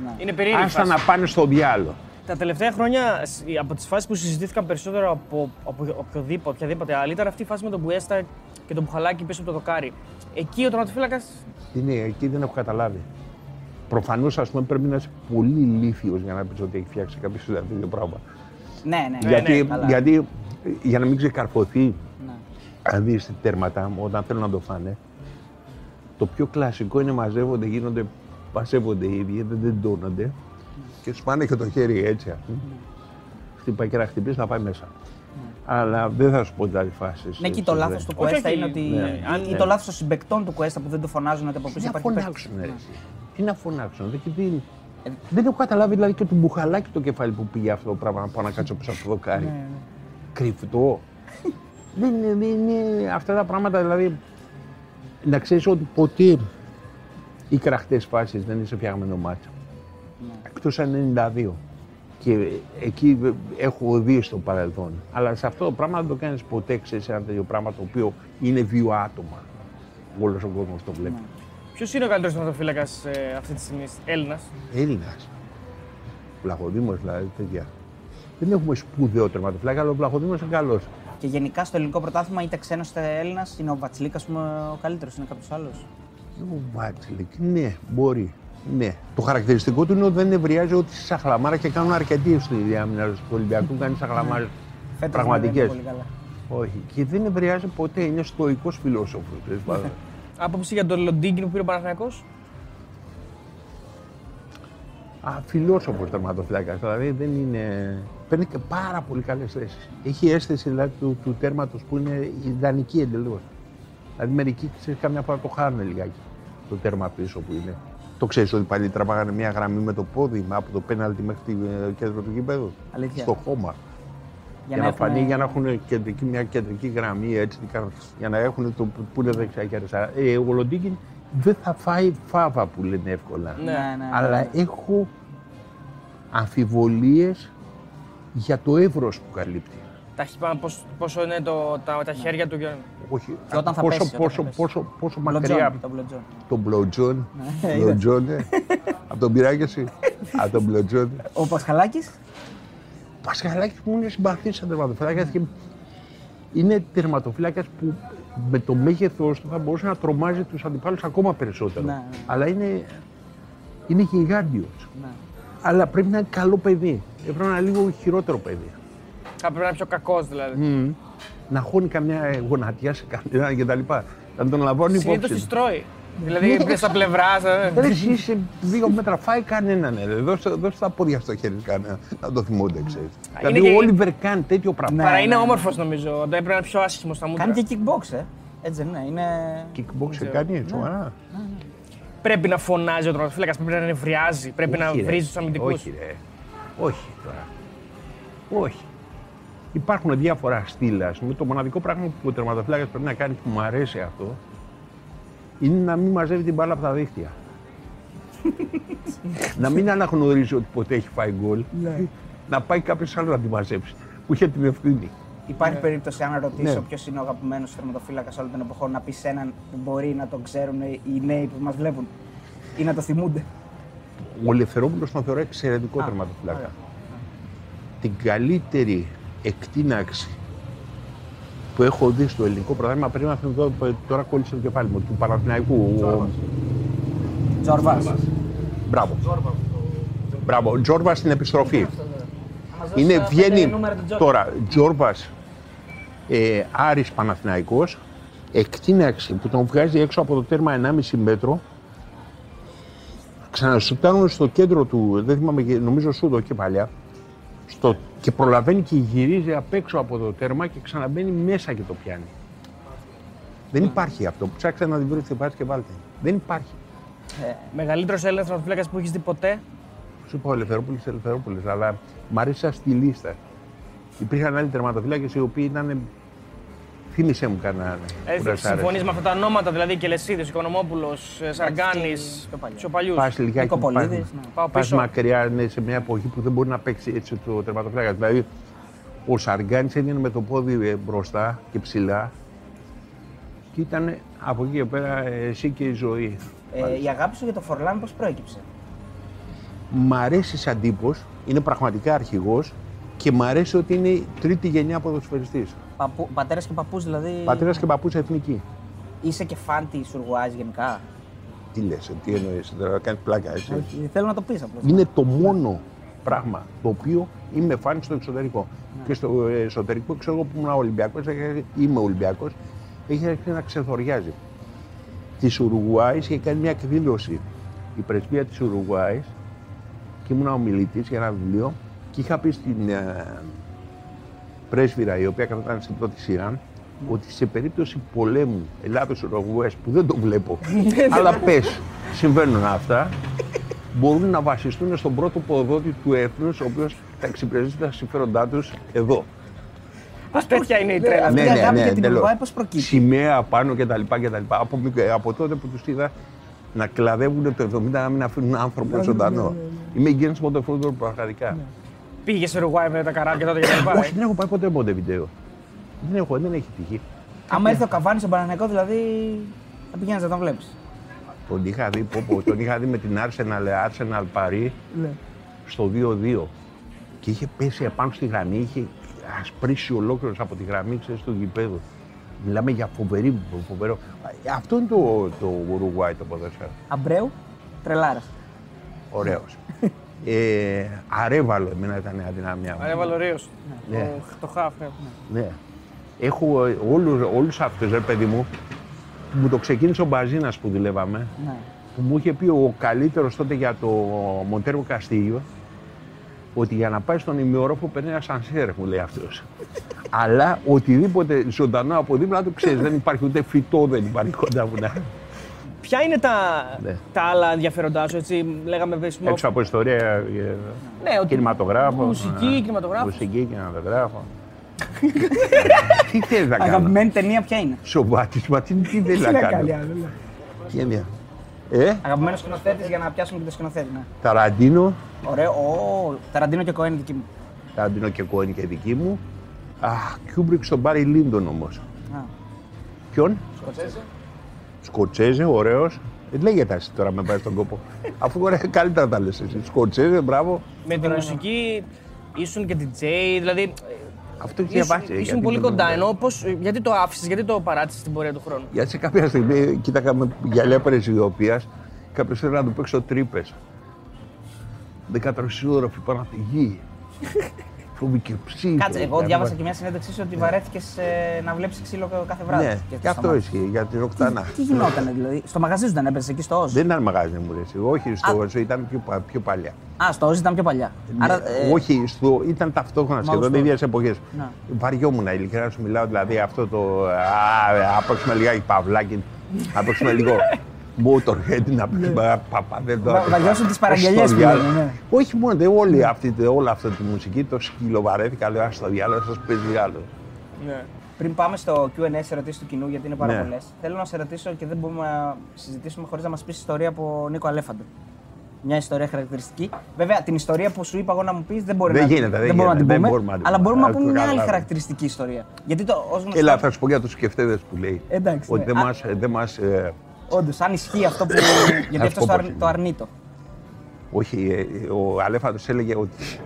Ναι. Είναι περίεργη η άστα φάση. να πάνε στο διάλογο. Τα τελευταία χρόνια, σ- από τις φάσεις που συζητήθηκαν περισσότερο από, από οποιοδήποτε, οποιαδήποτε άλλη, ήταν αυτή η φάση με τον Μπουέστα και τον Μπουχαλάκη πίσω από το δοκάρι. Εκεί ο τερματοφύλακα. Είναι, εκεί δεν έχω καταλάβει. Προφανώς, ας πούμε, πρέπει να είσαι πολύ ηλίθιο για να πεις ότι έχει φτιάξει κάποιο αυτό το πράγμα. Ναι, ναι. Ναι, γιατί, ναι, καλά. γιατί ε, για να μην ξεκαρφωθεί, Ναι. αν δεις τέρματα όταν θέλουν να το φάνε, το πιο κλασικό είναι μαζεύονται, γίνονται, πασεύονται οι ίδιοι, δεν τεντώνονται και σου πάνε και το χέρι έτσι. ας πούμε. Χτυπάει και να χτυπήσει να πάει μέσα. Αλλά δεν θα σου πω τι άλλη φάση. Ναι, και το λάθος του Όχι, Κουέστα όχι, είναι ότι. ναι, ή- αν- ή το λάθος των συμπεκτών του Κουέστα που δεν το φωνάζουν ότι από Τι πίσω να υπάρχει φωνάξουν, παίκτης. ρε. εσύ. Τι να φωνάξουν. Δεν, τι- δεν έχω καταλάβει δηλαδή και του μπουχαλάκι το κεφάλι που πήγε αυτό το πράγμα να πάω να κάτσω πίσω από το δοκάρι. Ναι, Κρυφτό. *laughs* δεν, είναι, δεν είναι αυτά τα πράγματα δηλαδή. Να ξέρεις ότι ποτέ οι κραχτές φάσεις δεν είναι σε φτιαγμένο μάτσο. Εκτός αν 92. Και εκεί έχω δει στο παρελθόν. Αλλά σε αυτό το πράγμα δεν το κάνεις ποτέ, ξέρεις ένα τέτοιο πράγμα το οποίο είναι δύο άτομα. Όλος ο κόσμος το βλέπει. Ποιος είναι ο καλύτερος τερματοφύλακα ε, αυτή τη στιγμή, Έλληνας; Έλληνας. Βλαχοδήμος δηλαδή, τέτοια. Δεν έχουμε σπουδαίο τερματοφυλάκα, αλλά ο Βλαχοδήμος είναι καλός. Και γενικά στο ελληνικό πρωτάθλημα, είτε ξένος είτε Έλληνας, είναι ο Βατσλίκα ο καλύτερος, είναι κάποιος άλλος. Ο Βάτσλικ, ναι, μπορεί. Ναι. Το χαρακτηριστικό του είναι ότι δεν νευριάζει ότι στη σαχλαμάρα και κάνουν αρκετοί στη διάμυνα του Ολυμπιακού. Κάνει σαχλαμάρε πραγματικές. Πολύ καλά. Όχι. Και δεν νευριάζει ποτέ. Είναι στοικός φιλόσοφος. Άποψη για τον Λοντίγκιν που πήρε ο Παναθηναϊκός; Α, φιλόσοφος τερματοφυλάκας. Δηλαδή δεν είναι. Παίρνει και πάρα πολύ καλές θέσεις. Έχει αίσθηση δηλαδή, του, του τέρματος που είναι ιδανική εντελώς. Δηλαδή μερικοί ξέρεις, καμιά φορά το χάνουν λιγάκι το τέρμα πίσω που είναι. Το ξέρεις ότι πάλι τραβάγανε μια γραμμή με το πόδι από το πέναλτι μέχρι το κέντρο του γήπεδου. Αλήθεια. Στο χώμα. Για, να, έχουν- φανεί, για να έχουν κεντρική, μια κεντρική γραμμή έτσι, τι κάνουν, για να έχουν το που είναι δεξιά και αριστερά. Ε, ο Λοντίκιν δεν θα φάει φάβα που λένε εύκολα. Ναι. Ναι, ναι, ναι. Αλλά έχω αμφιβολίες για το εύρος που καλύπτει. Τα χ- πώς- πόσο είναι το, τα, τα χέρια του. και- Όχι, Και όταν θα πόσο, πέσει, όταν πόσο, θα πέσει. πόσο, πόσο Μπλοτζόν, μακριά Το μπλοτζόν. τον Μπλοτζόν. Ναι, Μπλοτζόν, ε. Από τον πειράκι εσύ. *laughs* Από τον Μπλοτζόν. Ο Πασχαλάκης; Ο Πασχαλάκης μου είναι συμπαθής σαν τερματοφυλάκας και είναι τερματοφυλάκας που με το μέγεθός του θα μπορούσε να τρομάζει τους αντιπάλους ακόμα περισσότερο. Ναι, ναι. Αλλά είναι, είναι γιγάντιος. Ναι. Αλλά πρέπει να είναι καλό παιδί. Έπρεπε να είναι λίγο χειρότερο παιδί. Θα πρέπει να είναι πιο κακός δηλαδή. Να χώνει καμιά γονατιά σε κανέναν κτλ. Να τον λαμβάνει Συνήθως υπόψη. τη τρώει. Δηλαδή πες στα πλευράς. ε. Ρε, εσύ είσαι δύο μέτρα, φάει κανέναν. Ρε. Δώσε, δώσε τα πόδια στο χέρι σου κανένα, να το θυμούνται, ξέρεις. Είναι Δηλαδή και- ο Όλιβερ κάνει τέτοιο πράγμα. Ναι. Παρά είναι όμορφος νομίζω. Δεν πρέπει να είναι πιο άσχημος στα μούτρα. Κάνει και kickbox, ε. Έτσι δεν είναι. είναι... Kickboxer κάνει, σοβαρά. Πρέπει να φωνάζει ο τερματοφύλακα, πρέπει να νευριάζει, πρέπει να Όχι, ρε. βρίζει τους αμυντικούς. Όχι, ρε. Όχι τώρα. Όχι. Υπάρχουν διάφορα στήλα. Ας πούμε, το μοναδικό πράγμα που ο τερματοφύλακα πρέπει να κάνει που μου αρέσει αυτό είναι να μην μαζεύει την μπάλα από τα δίχτυα. *laughs* να μην αναγνωρίζει ότι ποτέ έχει φάει γκολ. να πάει κάποιος άλλος να τη μαζέψει. Που είχε την ευθύνη. Υπάρχει περίπτωση, αν ρωτήσω Ναι. ποιος είναι ο αγαπημένος τερματοφύλακας όλων των εποχών, να πεις έναν που μπορεί να τον ξέρουν οι νέοι που μας βλέπουν ή να το θυμούνται. Ο Λευθερόπουλος τον θεωρώ εξαιρετικό Α, τερματοφυλάκα. ωραία. Την καλύτερη εκτείναξη που έχω δει στο ελληνικό πρωτάθλημα πριν να θυμηθώ, τώρα κόλλησε το κεφάλι μου, του Παναθηναϊκού. Ο... Τζόρβας. Μπράβο. Μπράβο. Ο Τζόρβας στην επιστροφή. Είναι, βγαίνει τώρα Τζόρβας ε, Άρης Παναθηναϊκός εκτείναξη που τον βγάζει έξω από το τέρμα 1,5 μέτρο ξανασουτάρουν στο κέντρο του, δεν θυμάμαι, και- νομίζω σούδο και παλιά στο, και προλαβαίνει και γυρίζει απ' έξω από το τέρμα και ξαναμπαίνει μέσα και το πιάνει. Δεν υπάρχει αυτό. Ψάξτε να την βρείτε, πάτε και βάλτε. Δεν υπάρχει. Μεγαλύτερος Έλληνα τερματοφύλακα που έχεις δει ποτέ; Σου είπα ο Ελευθερόπουλο, Ελευθερόπουλο, αλλά μ' αρέσει σαν στη λίστα. Υπήρχαν άλλοι τερματοφύλακε οι οποίοι ήταν. Θύμησε μου κανέναν. Ε, Συμφωνείς με αυτά τα ονόματα, δηλαδή Κελεσίδη, Οικονομόπουλος, Σαργκάνη, πιο παλιά. πιο παλιούς. Πας λιγάκι. Νικοπολίδης, πας- ναι. Πάω πας πίσω. μακριά ναι, σε μια εποχή που δεν μπορεί να παίξει έτσι το τερματοφύλακα. Δηλαδή, ο Σαργκάνη έβγαινε με το πόδι ε, μπροστά και ψηλά και ήταν από εκεί και πέρα ε, εσύ και η ζωή. Ε, η αγάπη σου για το Φορλάν πώς προέκυψε; Μ' αρέσει σαν τύπος, είναι πραγματικά αρχηγός και μ' αρέσει ότι είναι η τρίτη γενιά ποδοσφαιριστής. Παππού, πατέρας και παππούς δηλαδή. Πατέρας και παππούς εθνική. Είσαι και φαν της Ουρουάη γενικά; Τι λες, τι εννοείς, τώρα να κάνεις πλάκα έτσι. Ε, Θέλω να το πεις απλώς. Είναι το μόνο πράγμα το οποίο είμαι φαν στο εξωτερικό. Και στο εσωτερικό ξέρω εγώ που ήμουν Ολυμπιακός, είμαι Ολυμπιακός, έχει αρχίσει να ξεθοριάζει. Της Ουρουγουάης είχε κάνει μια εκδήλωση η πρεσβεία της Ουρουγουάης και ήμουν ομιλητής για ένα βιβλίο και είχα πει στην ε, πρέσβυρα η οποία καθόταν στην πρώτη σειρά ότι σε περίπτωση πολέμου Ελλάδος-Ουρουγουές που δεν το βλέπω, *laughs* αλλά πες συμβαίνουν αυτά, μπορούν να βασιστούν στον πρώτο ποδότη του έθνους, ο οποίος θα εξυπηρετήσει τα συμφέροντά τους εδώ. Πώς τέτοια είναι η τρέλα. Αυτή η αγάπη για την τέλος. Ουρουγουάη πώς προκύπτει; Σημαία πάνω κτλ. κτλ. Από, μικ- από τότε που τους είδα να κλαδεύουν το 70 να μην αφήνουν άνθρωπο ζωντανό. Είμαι γκέννη μοτοφόρτο πραγματικά. Πήγε σε Ουρουγουάη με τα καράβια τότε και τα λοιπά. Όχι, δεν έχω πάει ποτέ ποτέ βίντεο. Δεν έχω, δεν έχει τύχει. Άμα έρθει ο Καβάνης στον Παναγενικός, δηλαδή θα πηγαίνεις να τον βλέπεις. Τον είχα δει, πω, πω, τον είχα δει με την Arsenal, Arsenal Paris Ναι. στο 2-2. Και είχε πέσει επάνω στη γραμμή, είχε ασπρίσει ολόκληρος από τη γραμμή ξέρεις, του γηπέδου. Μιλάμε για φοβερή, φοβερό. Αυτό είναι το, το Uruguay το ποδόσφαιρο. Αμπρέου, τρελάρας. Ωραίος. Ε, αρέβαλο εμένα ήταν η αδυναμία μου. Έβαλε ωραίος. Ναι. Το- Το χαφ, ναι. Ναι. Έχω ε, όλους, όλους αυτούς, ρε παιδί μου, που μου το ξεκίνησε ο Μπαζίνας που δουλεύαμε, Ναι. που μου είχε πει ο καλύτερος τότε για το Μοντέρβο Καστίγιο, ότι για να πάει στον ημιόροφο παίρνει ένα σανσέρ, μου λέει αυτός. Αλλά οτιδήποτε ζωντανό από δίπλα του ξέρεις, δεν υπάρχει ούτε φυτό, δεν υπάρχει κοντά μου. να- Ποια είναι τα, Ναι. τα άλλα ενδιαφέροντά σου, έτσι, λέγαμε βεσμό. Έξω από ιστορία, ε, Ναι, ότι κινηματογράφο. μουσική, ε, κινηματογράφος. Μουσική, κινηματογράφο. *laughs* Τι θέλει να κάνω; Αγαπημένη ταινία ποια είναι; Σοβάτης, μα τι, τι θέλει να κάνω; άλλο. Τι είναι. Ε, Αγαπημένος σκηνοθέτης για να πιάσουμε και το σκηνοθέτη. Ναι. Ταραντίνο, Ωραίο. Ο Ταραντίνο και Κοέν δική μου. Ταραντίνο και Κοέν και δική μου. Α, Κιούμπρικ στον Μπάρι Λίντον όμως. Α, Ποιον; Σκορτσέζε. Σκορτσέζε, ωραίος. Ε, λέγεται εσύ τώρα με πάει στον κόπο. *laughs* Αφού ωραία, καλύτερα τα λες εσύ. Σκορτσέζε, μπράβο. Με τη μουσική ήσουν και DJ, δηλαδή. ε, Αυτό έχει Ήσουν, διαβάσει. ήσουν γιατί πολύ δεν- κοντά. Ενώ πώς, γιατί το άφησες, γιατί το παράτησες στην πορεία του χρόνου; Γιατί σε κάποια στιγμή κοίταγαμε γυαλιά πρεσιδιοποίηση, κάποιος θέλει να του παίξω τρύπες. 14 ώροφη πάνω από τη γη. Φόβη και ψήφι. Κάτσε, εγώ διάβασα και μια συνέντευξή σου ότι βαρέθηκες να βλέπεις ξύλο κάθε βράδυ. Ναι, και αυτό σταμάτησε. ισχύει για την Οκτάνα. Τι γινόταν δηλαδή. Στο μαγαζί σου δεν έπαιζε εκεί στο Όζ. Δεν ήταν μαγάζι μου, ρε. Όχι, στο Όζο ήταν πιο, πα- πιο παλιά. Α, στο Όζ ήταν πιο παλιά. Άρα, Ναι, ε, Όχι, στο, ήταν ταυτόχρονα Μα σχεδόν στο- ίδιες εποχές. Να. Βαριόμουν, ειλικρινά σου μιλάω, δηλαδή αυτό το. Α, άπαξουμε λιγάκι παυλάκι. Άπαξουμε λίγο. *laughs* Motorhead να πει παπά, δεν το Βα- άκουσα. βαριώσουν τις παραγγελίες Στο που διάλογο. λένε, ναι. Όχι μόνο, δε, όλη αυτή, όλη αυτή τη μουσική το σκυλοβαρέθηκα, λέω, στο διάλογο, σας παίζει άλλο. Ναι. Πριν πάμε στο QA σε ερωτήσει του κοινού, γιατί είναι πάρα Ναι. πολλές, θέλω να σε ρωτήσω και δεν μπορούμε να συζητήσουμε χωρίς να μας πεις ιστορία από Νίκο Αλέφαντο. Μια ιστορία χαρακτηριστική. Βέβαια, την ιστορία που σου είπα εγώ να μου πεις δεν μπορεί Δεν να, γίνεται, δεν μπορούμε να την γίνεται, δεν πούμε. μπορούμε να την αλλά πούμε. μπορούμε να Α, πούμε το μια άλλη καταλάβω. χαρακτηριστική ιστορία. Γιατί το ως γνωστό. Έλα, θα σου πω για τους σκεφτέδες που λέει. Εντάξει, Ότι ναι. δεν Α- μας, δεν μας ε, Όντως, αν ισχύει αυτό που. *coughs* γιατί αυτό πω το, πώς αρ... είναι. το αρνείτο. Όχι, ε, ο Αλέφαντος έλεγε ότι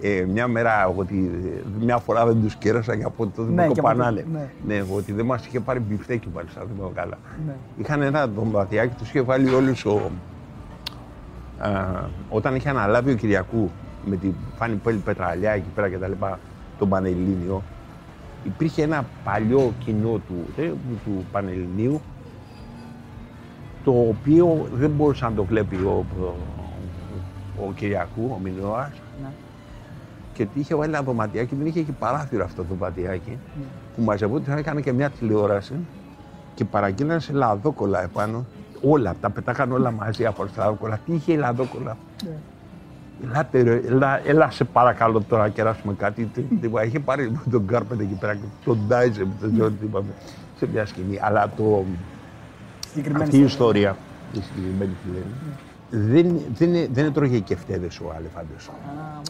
ε, μια μέρα, ότι ε, μια φορά δεν τους κέρασα και από τότε Ναι, με και από κοπανάνε. τότε, Ναι. ότι δεν μας είχε πάρει μπιφτέκι μάλιστα, δεν θυμάμαι καλά. Ναι. Είχαν ένα δωματιάκι, τους είχε βάλει όλους ο... Α, όταν είχε αναλάβει ο Κυριακού με την Φάνη Πέλη Πετραλιά εκεί πέρα και τα λοιπά, τον Πανελλήνιο, υπήρχε ένα παλιό κοινό του, ε, του Πανελληνίου το οποίο δεν μπορούσε να το βλέπει ο, ο, ο Κυριακού, ο Μινώας, Ναι. και ότι είχε βάλει ένα δωματιάκι, δεν είχε και παράθυρο αυτό το δωματιάκι, Ναι. που μαζευόταν, έκανε και μια τηλεόραση και παραγγείλανε σε λαδόκολλα επάνω. Όλα, τα πετάγαν όλα μαζί από τα λαδόκολλα. Τι είχε η λαδόκολλα. Ναι. Ελάτε ρε, έλα, έλα σε παρακαλώ τώρα να κεράσουμε κάτι. Τι- τι- Είχε πάρει τον Κάρπετ εκεί πέρα και τον Ντάιζε, δεν ξέρω τι είπαμε, σε μια σκηνή. Αλλά το, Συγκεκριμένη αυτή η ιστορία. ιστορία, η συγκεκριμένη που λένε, δεν, δεν, δεν έτρωγε κεφτέδες ο Αλεφάντος.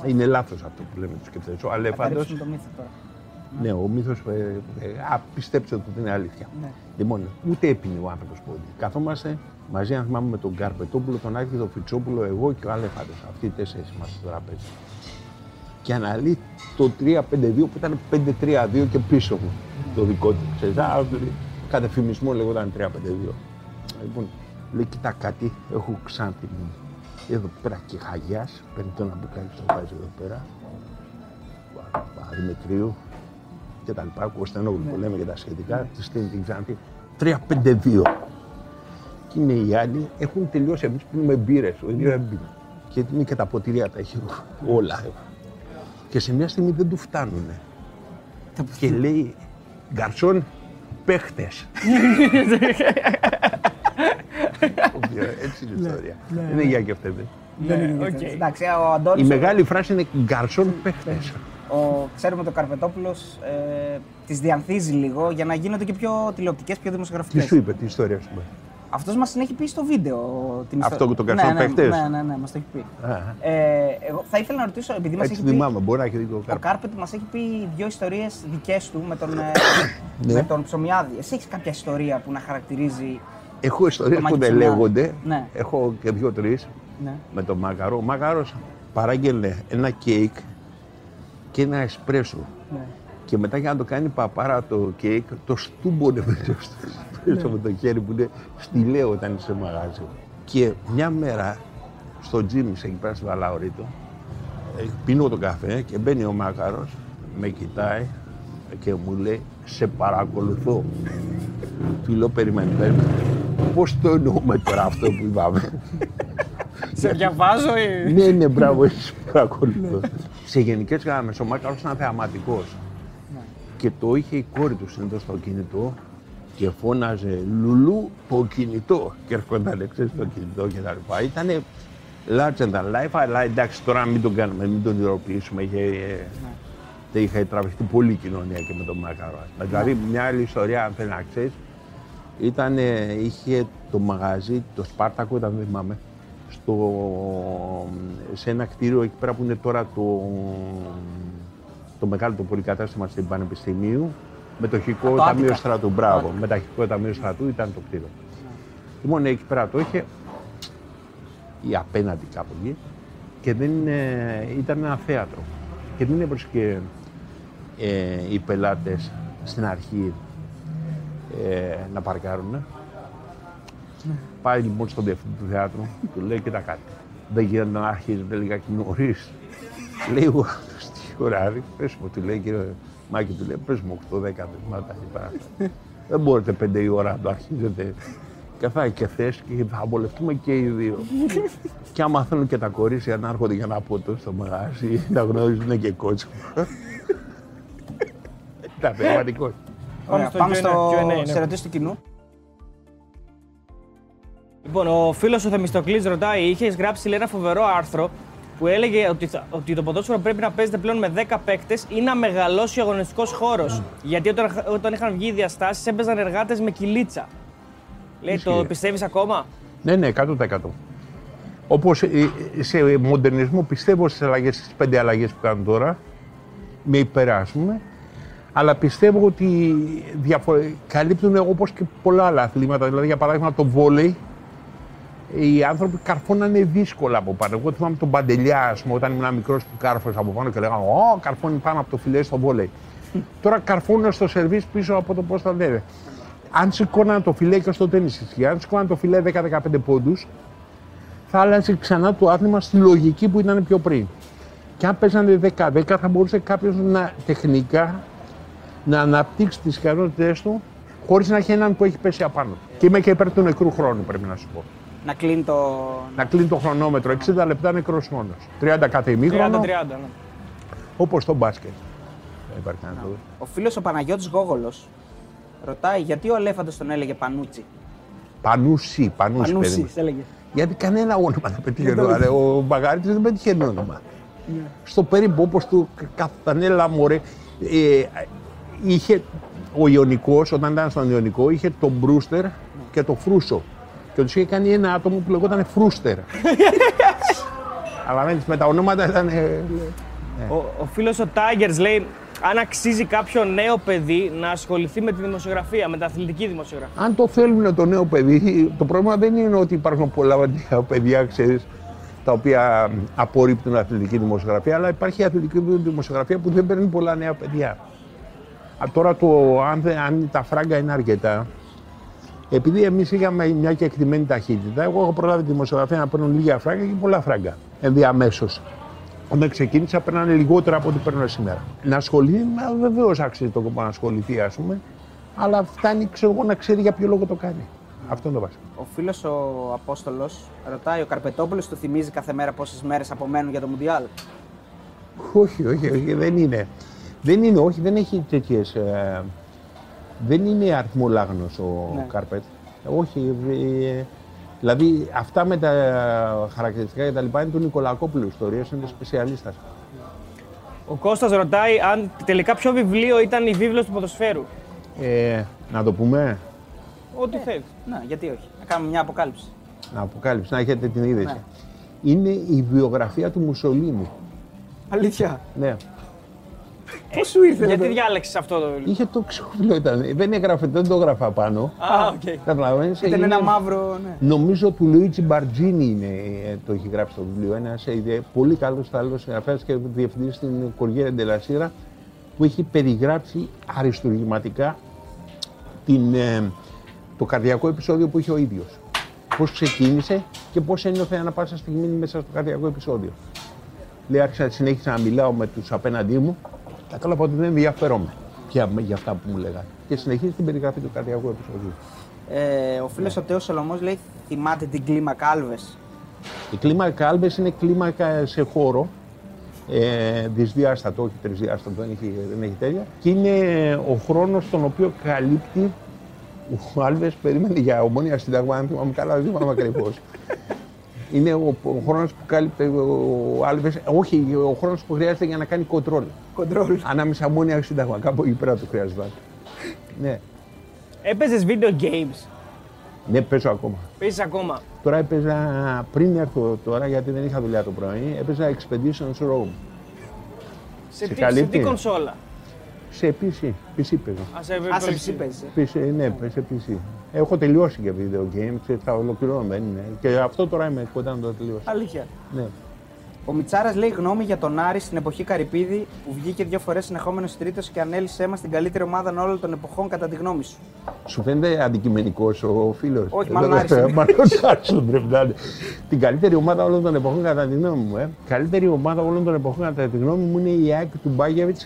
Είναι λάθος αυτό που λέμε τους κεφτέδες. Ο Θα Αλεφάντος καλύψουμε το μύθο τώρα. ναι, ο μύθος. Ε, ε, α, πιστέψτε το ότι είναι αλήθεια. Ναι. Λοιπόν, ούτε έπινε ο άνθρωπος πόντι. Καθόμαστε μαζί, αν θυμάμαι, με τον Καρπετόπουλο, τον Άκη, τον Φιτσόπουλο, εγώ και ο Αλέφαντο. Αυτοί οι τέσσερις είμαστε στο τραπέζι. Και αναλύει το 3-5-2 που ήταν 5-3-2 και πίσω μου. Το δικό του. Ξέρεις, α, Κατά φημισμό λεγόταν 3-5-2. Λοιπόν, λέει, κοίτα κάτι, έχω ξάντι εδώ πέρα και χαγιάς. Παίρνει το ένα μπουκάλι στο βάζει εδώ πέρα. Πα- Πα- Δημητρίου και τα λοιπά, Κωνσταντινόπουλο που λέμε και τα σχετικά, τη στείλει την Ξάνθη. 3-5-2. Και είναι οι άλλοι, έχουν τελειώσει εμεί που με μπύρες. Ο ίδιο έμπειρε. Και είναι και τα ποτήρια τα έχει όλα. Και σε μια στιγμή δεν του φτάνουν. και λέει γκαρσόν παίχτες. *laughs* *laughs* Έτσι είναι η ιστορία. Δεν είναι για και αυτές. Δεν είναι ok. okay. Εντάξει, ο Αντώνης, Η μεγάλη φράση είναι γκαρσόν παίχτες. ο, ξέρουμε ότι ο Καρπετόπουλος ε, τις διανθίζει λίγο για να γίνονται και πιο τηλεοπτικές, πιο Τι δημοσιογραφικές. σου είπε, τι ιστορία σου είπε; Αυτός μας την έχει πει στο βίντεο. Την Αυτό ιστορία. το γκαρσόν ναι, ναι, παίχτες; Ναι, ναι, ναι, μας το έχει πει. Α, Ε, εγώ θα ήθελα να ρωτήσω, επειδή μας Έτσι έχει πει, θυμάμαι, μπορεί να έχει δει το ο κάρπο. Κάρπετ μας έχει πει δύο ιστορίες δικές του με τον, ε, Ναι. με τον Ψωμιάδη. Εσύ έχεις κάποια ιστορία που να χαρακτηρίζει... Έχω ιστορίες Το που δεν Μάκη λέγονται. Ναι. Έχω και δύο-τρεις Ναι. με τον Μάκαρο. Ο Μάκαρος παράγγελνε ένα κέικ και ένα εσπρέσο. Ναι. Και μετά για να το κάνει παπάρα το κέικ, το στούμπονε μέσα στο εσπρέσο με το χέρι που είναι στυλαίο όταν είσαι σε μαγάζι. Και μια μέρα στο Jimmy's εκεί πέρα στη Βαλαωρίτο, ε, πίνω το καφέ και μπαίνει ο Μάκαρος, με κοιτάει και μου λέει «Σε παρακολουθώ». Του λέω «Περιμένει, περιμένει». Πώς το εννοούμε τώρα αυτό που είπαμε; Σε διαβάζω ή. ναι, ναι, μπράβο, έτσι παρακολουθώ. Σε γενικές γραμμές, ο Μάκαρο ήταν θεαματικός. Και το είχε η κόρη του συνήθως στο κινητό και φώναζε Λουλού το κινητό. Και έρχονταν ξέρεις, το κινητό και τα λοιπά. Ήταν larger than life, αλλά εντάξει τώρα μην τον κάνουμε, μην τον υλοποιήσουμε. Είχε, ναι. είχε τραβηχτεί πολύ η κοινωνία και με τον Μάκαρο. Δηλαδή, μια άλλη ιστορία, αν θέλει να ξέρεις, ήταν, είχε το μαγαζί, το Σπάρτακο, ήταν, δεν θυμάμαι, στο, σε ένα κτίριο εκεί πέρα που είναι τώρα το, το μεγάλο το πολυκατάστημα στην Πανεπιστημίου, μετοχικό το ταμείο Άτικα. στρατού. Μπράβο, μετοχικό ταμείο στρατού ήταν το κτίριο. Λοιπόν, εκεί πέρα το είχε ή απέναντι κάπου εκεί και δεν είναι- ήταν ένα θέατρο. Και δεν έβρισκε ε, οι πελάτες στην αρχή ε, να παρκάρουν. Πάει λοιπόν στον διευθυντή του θεάτρου, του λέει κοίτα κάτι. Δεν γίνεται να αρχίζετε λιγάκι νωρίς. λέει εγώ τι ωράρι, πες μου, του λέει κύριε Μάκη, του λέει πες μου 8-10 βήματα εκεί πέρα. Δεν μπορείτε 5 η ώρα να το αρχίζετε. Και θα και θες και θα βολευτούμε και οι δύο. και άμα θέλουν και τα κορίτσια να έρχονται για να ποτό στο μαγάζι, να γνωρίζουν και κότσο. Ήταν θεαματικό. Ωραία, στο πάμε Q&A, στο Q&A, ναι. σε ερωτήσεις του κοινού. Λοιπόν, ο φίλος ο Θεμιστοκλής ρωτάει: Είχες γράψει λέει, ένα φοβερό άρθρο που έλεγε ότι, θα- ότι το ποδόσφαιρο πρέπει να παίζεται πλέον με 10 παίκτες ή να μεγαλώσει ο αγωνιστικός χώρος. Γιατί όταν, όταν είχαν βγει οι διαστάσεις έπαιζαν εργάτες με κυλίτσα. Λέει, το Ισχύει. πιστεύεις ακόμα; Ναι, ναι, 100%. Όπως σε μοντερνισμό πιστεύω στις αλλαγές, στις πέντε αλλαγές που κάνουν τώρα, με υπεράσουμε, αλλά πιστεύω ότι διαφο... καλύπτουν όπως και πολλά άλλα αθλήματα. Δηλαδή, για παράδειγμα, το βόλεϊ, οι άνθρωποι καρφώνανε δύσκολα από πάνω. Εγώ θυμάμαι τον Παντελιά, ας πούμε, όταν ήμουν μικρός που κάρφωσε από πάνω και λέγανε Ω, καρφώνει πάνω από το φιλέ στο βόλεϊ. Τώρα καρφώνουν στο σερβίς πίσω από το πώς θα λένε. Αν σηκώναν το φιλέ και στο τέννις ισχύει, αν σηκώναν το φιλέ 10-15 πόντους, θα άλλαζε ξανά το άθλημα στη λογική που ήταν πιο πριν. Και αν παίζανε 10-10, θα μπορούσε κάποιος να τεχνικά να αναπτύξει τις ικανότητές του χωρίς να έχει έναν που έχει πέσει απάνω. Και είμαι και υπέρ του νεκρού χρόνου, πρέπει να σου πω. Να κλείνει το. Να κλείνει το χρονόμετρο 60 λεπτά νεκρός μόνο. 30 κάθε ημίχρονο, 30-30. Ναι. όπως στο μπάσκετ. Δεν υπάρχει να το Ο φίλος ο Παναγιώτης Γόγολος ρωτάει γιατί ο Αλέφαντος τον έλεγε Πανούτσι; Πανούσι, πανούσι, παιδί Πανούτσι, μου. έλεγε. Γιατί κανένα όνομα δεν πετύχε. Αλλά ο Μπαγαρίτης δεν πέτυχε όνομα. Στο περίπου όπως του Καθανέλα Μωρέ, ε, είχε ο Ιωνικός, όταν ήταν στον Ιωνικό, είχε τον Μπρούστερ και τον Φρούσο. Και τους είχε κάνει ένα άτομο που λεγόταν Φρούστερ. *laughs* Αλλά με τα ονόματα ήταν... ε, Ο, ο φίλος ο Tigers λέει: Αν αξίζει κάποιο νέο παιδί να ασχοληθεί με τη δημοσιογραφία, με την αθλητική δημοσιογραφία. Αν το θέλουν το νέο παιδί, το πρόβλημα δεν είναι ότι υπάρχουν πολλά νέα παιδιά, ξέρεις, τα οποία απορρίπτουν αθλητική δημοσιογραφία, αλλά υπάρχει αθλητική δημοσιογραφία που δεν παίρνει πολλά νέα παιδιά. Α, τώρα το, αν, δεν- αν τα φράγκα είναι αρκετά, επειδή εμείς είχαμε μια και εκτιμένη ταχύτητα, εγώ έχω προλάβει τη δημοσιογραφία να παίρνουν λίγα φράγκα και πολλά φράγκα ενδιαμέσως. Όταν ξεκίνησα, παίρνανε λιγότερα από ό,τι παίρνω σήμερα. Να ασχοληθεί, βεβαίως άξιζε το κόμμα να ασχοληθεί, ας πούμε, αλλά φτάνει ξέρω εγώ, να ξέρει για ποιο λόγο το κάνει. Αυτό είναι το βασικό. Ο φίλος ο Απόστολος ρωτάει: Ο Καρπετόπουλος του θυμίζει κάθε μέρα πόσες μέρες απομένουν για το Μουντιάλ; Όχι, όχι, όχι, δεν είναι. Δεν είναι, όχι, δεν έχει τέτοιες. δεν είναι αριθμολάγνος ο Ναι. Κάρπετ. Όχι. ε, δηλαδή αυτά με τα χαρακτηριστικά και τα λοιπά είναι του Νικολακόπουλου ιστορία, είναι σπεσιαλίστας. Ο Κώστας ρωτάει αν τελικά ποιο βιβλίο ήταν η βίβλος του ποδοσφαίρου. Ε, να το πούμε, Ό,τι θέλει. Να, γιατί όχι. Να κάνουμε μια αποκάλυψη. να αποκάλυψη, να έχετε την είδηση. Ναι. Είναι η βιογραφία του Μουσολίνη. Αλήθεια. Ναι. Πώς σου ήρθε Γιατί αυτό; διάλεξες αυτό το βιβλίο. Είχε το ξύλο ήταν. Δεν έγραφε, δεν το έγραφα πάνω. Α, οκ. Καταλαβαίνεις, Ήταν είναι- ένα μαύρο. Ναι. Νομίζω του Λουίτσι Μπαρτζίνη είναι, ε, το έχει γράψει το βιβλίο. Ένα πολύ καλός Ιταλός συγγραφέας και διευθυντής στην Κοριέρε ντέλα Σέρα που έχει περιγράψει αριστουργηματικά την, ε, το καρδιακό επεισόδιο που είχε ο ίδιος. Πώς ξεκίνησε και πώς ένιωθε ανά πάσα στιγμή μέσα στο καρδιακό επεισόδιο. Λέει, άρχισα συνέχισα να μιλάω με τους απέναντί μου. Κατάλαβα ότι δεν ενδιαφέρομαι πια για αυτά που μου λέγανε. Και συνεχίζει την περιγραφή του καρδιακού επεισόδιου. Ε, ο φίλος ο Τέο Σολομός λέει: Θυμάται την κλίμακα Άλβες. Η κλίμακα Άλμπες είναι κλίμακα σε χώρο, ε, δυσδιάστατο, όχι τρισδιάστατο, δεν έχει, δεν έχει τέλεια. Και είναι ο χρόνος τον οποίο καλύπτει ο Άλβες περίμενε για ομόνια συνταγμα, αν θυμάμαι καλά, δεν θυμάμαι ακριβώς. *laughs* είναι ο, ο χρόνος που κάλυπτε ο Άλβες, όχι, ο χρόνος που χρειάζεται για να κάνει κοντρόλ. Κοντρόλ. Ανάμεσα ομόνια συνταγμα, κάπου εκεί πέρα του χρειάζεται. ναι, Έπαιζες video games. ναι, παίζω ακόμα. Παίζεις ακόμα. Τώρα έπαιζα, πριν έρθω τώρα, γιατί δεν είχα δουλειά το πρωί, έπαιζα Expeditions Rome. Σε, Σε τι, σε καλύπτει; τι κονσόλα; Σε PC, PC παίζω. Α, σε, Α, σε PlayStation. ψή παίζεις. PC, ναι, σε PC. Έχω τελειώσει και video games, και θα ολοκληρώνω, δεν είναι. Και αυτό τώρα είμαι κοντά να το τελειώσω. Αλήθεια. Ναι. Ο Μιτσάρας λέει γνώμη για τον Άρη στην εποχή Καρυπίδη που βγήκε δύο φορές συνεχόμενος τρίτο και ανέλησε μας την καλύτερη ομάδα όλων των εποχών κατά τη γνώμη σου. Σου φαίνεται αντικειμενικός ο φίλος; Όχι, μάλλον Άρης είναι. Μάλλον Άρης πρέπει να είναι. Την καλύτερη ομάδα όλων των εποχών κατά τη γνώμη μου. Ε. Καλύτερη ομάδα όλων των εποχών κατά τη γνώμη μου είναι η ΑΕΚ του Μπάγεβιτ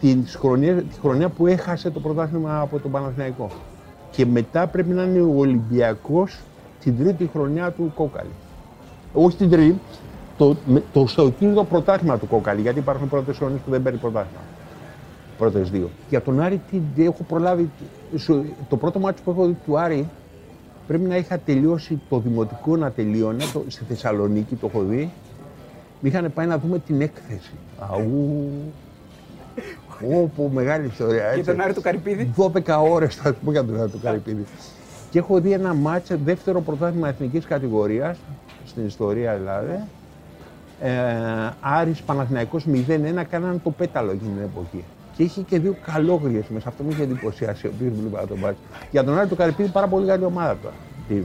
τη χρονιά, τη χρονιά που έχασε το πρωτάθλημα από τον Παναθηναϊκό. Και μετά πρέπει να είναι ο Ολυμπιακός την τρίτη χρονιά του Κόκαλη. Όχι την τρίτη, το, με- το, στο τρίτο πρωτάθλημα του Κόκαλη, γιατί υπάρχουν πρώτες χρονιέ που δεν παίρνει πρωτάθλημα. Πρώτες δύο. Για τον Άρη, τι, έχω προλάβει. σου- Το πρώτο μάτσο που έχω δει του Άρη πρέπει να είχα τελειώσει το δημοτικό να τελείωνε το, στη Θεσσαλονίκη, το έχω δει. Με είχαν πάει να δούμε την έκθεση. Αού. Όπο, μεγάλη ιστορία. Και Έτσι. τον Άρη του Καρυπίδη. 12 ώρες θα πω για τον Άρη του Καρυπίδη. Και έχω δει ένα μάτσε δεύτερο πρωτάθλημα εθνικής κατηγορίας στην ιστορία δηλαδή. Ε, Άρης Παναθηναϊκός 0-1 κάνανε το πέταλο εκείνη την εποχή. Και είχε και δύο καλόγριες μέσα. Αυτό με είχε εντυπωσιάσει ο οποίος βλέπα το μάτσο. Για τον Άρη του Καρυπίδη πάρα πολύ καλή ομάδα τώρα. Τι.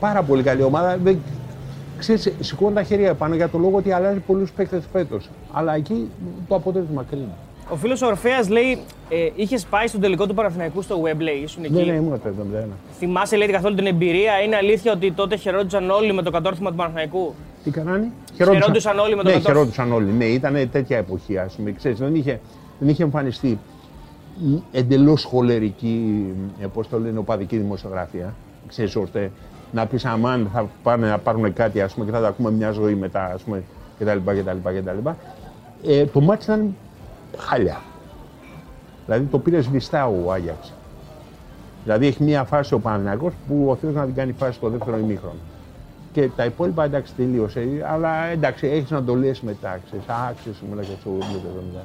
Πάρα πολύ καλή ομάδα. Δεν... Ξέρεις, σηκώνουν τα χέρια επάνω για το λόγο ότι αλλάζει πολλούς παίκτες φέτος. Αλλά εκεί το αποτέλεσμα κρίνει. Ο φίλος Ορφαία λέει: ε, Είχες πάει στον τελικό του Παναθηναϊκού στο web, λέει. Ήσουν εκεί; Ναι, ναι, ήμουν το 71. Θυμάσαι, λέει, καθόλου την εμπειρία; Είναι αλήθεια ότι τότε χαιρόντουσαν όλοι με το κατόρθωμα του Παναθηναϊκού; Τι κάνανε, Χαιρόντουσαν όλοι με το Ναι, κατόρθωμα. χαιρόντουσαν όλοι. Ναι, ήταν τέτοια εποχή, ας πούμε. Ξέρεις, δεν, είχε, δεν είχε εμφανιστεί η εντελώς χολερική, ε, πώς το λένε, οπαδική δημοσιογραφία. Ξέρεις, ώστε να πεις αμάν θα πάνε να πάρουν κάτι ας πούμε, και θα τα ακούμε μια ζωή μετά ας πούμε, κτλ. κτλ, κτλ. Ε, το μάτι ήταν χάλια. Δηλαδή το πήρες σβηστά ο Άγιαξ. Δηλαδή έχει μια φάση ο Παναγιώτης που ο Θεός να την κάνει φάση στο δεύτερο ημίχρονο. Και τα υπόλοιπα εντάξει τελείωσε. Αλλά εντάξει, έχεις να το λες μετά. Ξέρεις, Α, ξέρεις, μου λέγες στο βιβλίο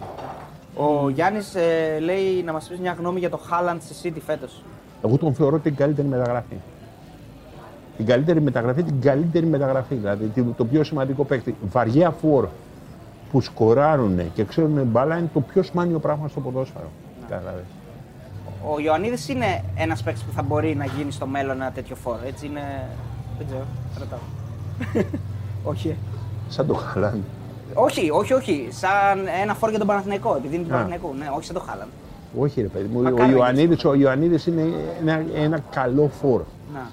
Ο Γιάννης ε, λέει να μας πεις μια γνώμη για το Χάλαντ στη City φέτος. Εγώ τον θεωρώ την καλύτερη μεταγραφή. Την καλύτερη μεταγραφή, την καλύτερη μεταγραφή. Δηλαδή την- το πιο σημαντικό παίκτη. Βαριά φόρ που σκοράρουν και ξέρουν μπάλα είναι το πιο σπάνιο πράγμα στο ποδόσφαιρο. Κατάλαβες. Ο Ιωαννίδης είναι ένας παίκτης που θα μπορεί να γίνει στο μέλλον ένα τέτοιο φόρο. Έτσι είναι; Δεν ξέρω. Κρατάω. *laughs* όχι. ε. Σαν το Χαλάν. Όχι, όχι, όχι. Σαν ένα φόρο για τον Παναθηναϊκό. Επειδή είναι του Α. Παναθηναϊκού. Ναι, όχι σαν το Χάλαντ. Όχι ρε παιδί μου, ο Μακάρι να Ιωαννίδης, ο Ιωαννίδης είναι ένα, ένα καλό φόρ. Να.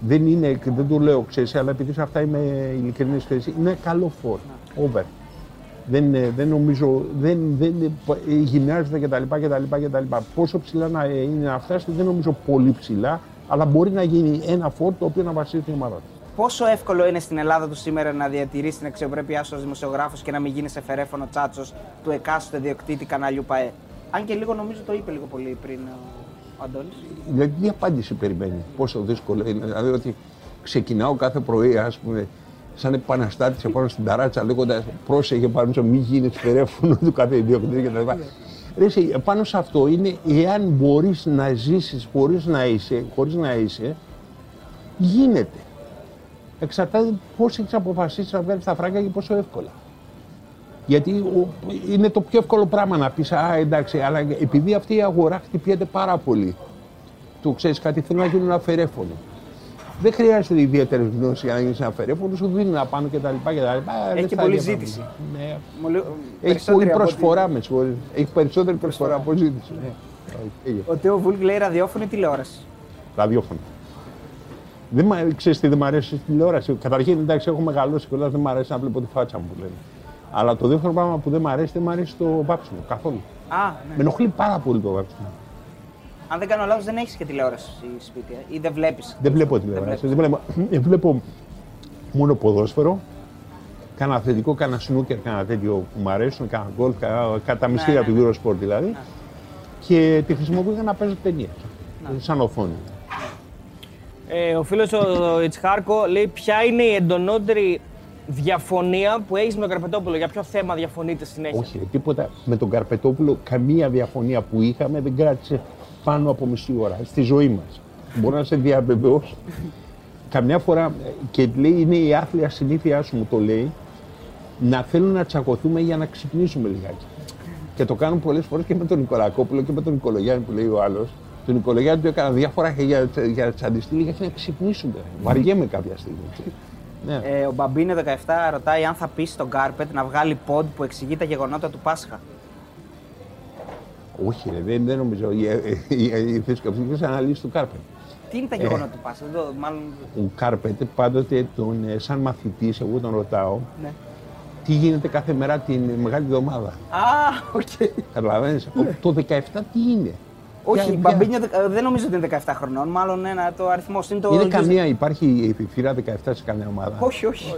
Δεν είναι, και δεν το λέω, ξέρεις, αλλά επειδή σε αυτά είμαι ειλικρινής, ξέρεις, είναι καλό φόρ, over. Δεν, είναι- δεν νομίζω, δεν, δεν ε, γυμνάζεται κτλ. κτλ, κτλ. Πόσο ψηλά να είναι να φτάσει, δεν νομίζω πολύ ψηλά, αλλά μπορεί να γίνει ένα φόρ το οποίο να βασίσει την ομάδα του. Πόσο εύκολο είναι στην Ελλάδα του σήμερα να διατηρήσει την αξιοπρέπειά σου ως δημοσιογράφος και να μην γίνει εφερέφωνο τσάτσος του εκάστοτε διοκτήτη καναλιού ΠαΕ; Αν και λίγο νομίζω το είπε λίγο πολύ πριν ο Αντώνης. Δηλαδή, τι απάντηση περιμένει, πόσο δύσκολο είναι. Δηλαδή, ότι ξεκινάω κάθε πρωί, ας πούμε, σαν επαναστάτης επάνω στην ταράτσα, λέγοντα πρόσεχε πάνω σου, μην γίνεις φερέφωνο του κάθε ιδιοκτήτη κτλ. Ρε, πάνω σε αυτό είναι εάν μπορείς να ζήσεις χωρίς να είσαι, χωρίς να είσαι, γίνεται. Εξαρτάται πώς έχεις αποφασίσει να βγάλεις τα φράγκα και πόσο εύκολα. Γιατί είναι το πιο εύκολο πράγμα να πεις, Α, εντάξει, αλλά επειδή αυτή η αγορά χτυπιέται πάρα πολύ. Το ξέρεις κάτι, θέλω να γίνουν ένα φερέφωνο. Δεν χρειάζεται ιδιαίτερη γνώση για να γίνεις ένα φερέφωνο, σου δίνουν απάνω κτλ. Έχει και πολλή ζήτηση. Ναι. Έχει πολλή προσφορά, με Έχει περισσότερη προσφορά από ζήτηση. Ναι. Ο Τέο Βούλκ λέει ραδιόφωνο ή τηλεόραση. Ραδιόφωνο. Δεν μ' ξέρεις τι δεν μ' αρέσει στη τηλεόραση. Καταρχήν, εντάξει, έχω μεγαλώσει και δεν μ' αρέσει να βλέπω τη φάτσα μου που λένε. Αλλά το δεύτερο πράγμα που δεν μ' αρέσει, δεν μ' αρέσει το βάψιμο καθόλου. Α, ναι. Με ενοχλεί πάρα πολύ το βάψιμο. Αν δεν κάνω λάθος, δεν έχεις και τηλεόραση σπίτι ε, ή δεν βλέπεις. Δεν βλέπω τηλεόραση. Δεν βλέπω. Ε, βλέπω μόνο ποδόσφαιρο. Κάνα αθλητικό, κάνα σνούκερ, κάνα τέτοιο που μου αρέσουν, κάνα γκολφ, κατά ναι, μυστήρια ναι, του ναι. Eurosport δηλαδή. Ναι. Και τη χρησιμοποιώ για να παίζω ταινίε. Ναι. Σαν οθόνη. Ε, ο φίλος ο Ιτσχάρκο λέει ποια είναι η εντονότερη διαφωνία που έχεις με τον Καρπετόπουλο; Για ποιο θέμα διαφωνείτε συνέχεια; Όχι, τίποτα. Με τον Καρπετόπουλο, καμία διαφωνία που είχαμε δεν κράτησε πάνω από μισή ώρα στη ζωή μας. Μπορώ να σε διαβεβαιώσω. Καμιά φορά και λέει είναι η άθλια συνήθειά σου, μου το λέει, να θέλουν να τσακωθούμε για να ξυπνήσουμε λιγάκι. Και το κάνουν πολλές φορές και με τον Νικολακόπουλο και με τον Νικολογιάννη που λέει ο άλλος. Τον Νικολογιάννη του έκανα διάφορα για, για να τσαντιστεί λίγο να ξυπνήσουν. Βαριέμαι κάποια στιγμή. Ναι. Ε, ο Μπαμπίνε 17 ρωτάει αν θα πει στον Κάρπετ να βγάλει podcast που εξηγεί τα γεγονότα του Πάσχα. Όχι, ρε, δεν, δεν νομίζω. Η θρησκευτική αναλύση του Κάρπετ. Τι είναι τα γεγονότα ε, του Πάσχα, εδώ, μάλλον. Ο Κάρπετ πάντοτε τον, ε, σαν μαθητής, εγώ τον ρωτάω, ναι. τι γίνεται κάθε μέρα την μεγάλη εβδομάδα. Α, οκ. Okay. Καταλαβαίνει. Το 17 τι είναι; Όχι, η Μπαμπίνια δεν νομίζω ότι είναι 17 χρονών. Μάλλον ένα το αριθμό είναι το. Είναι καμία, υπάρχει επιφύρα 17 σε καμία ομάδα. Όχι, όχι.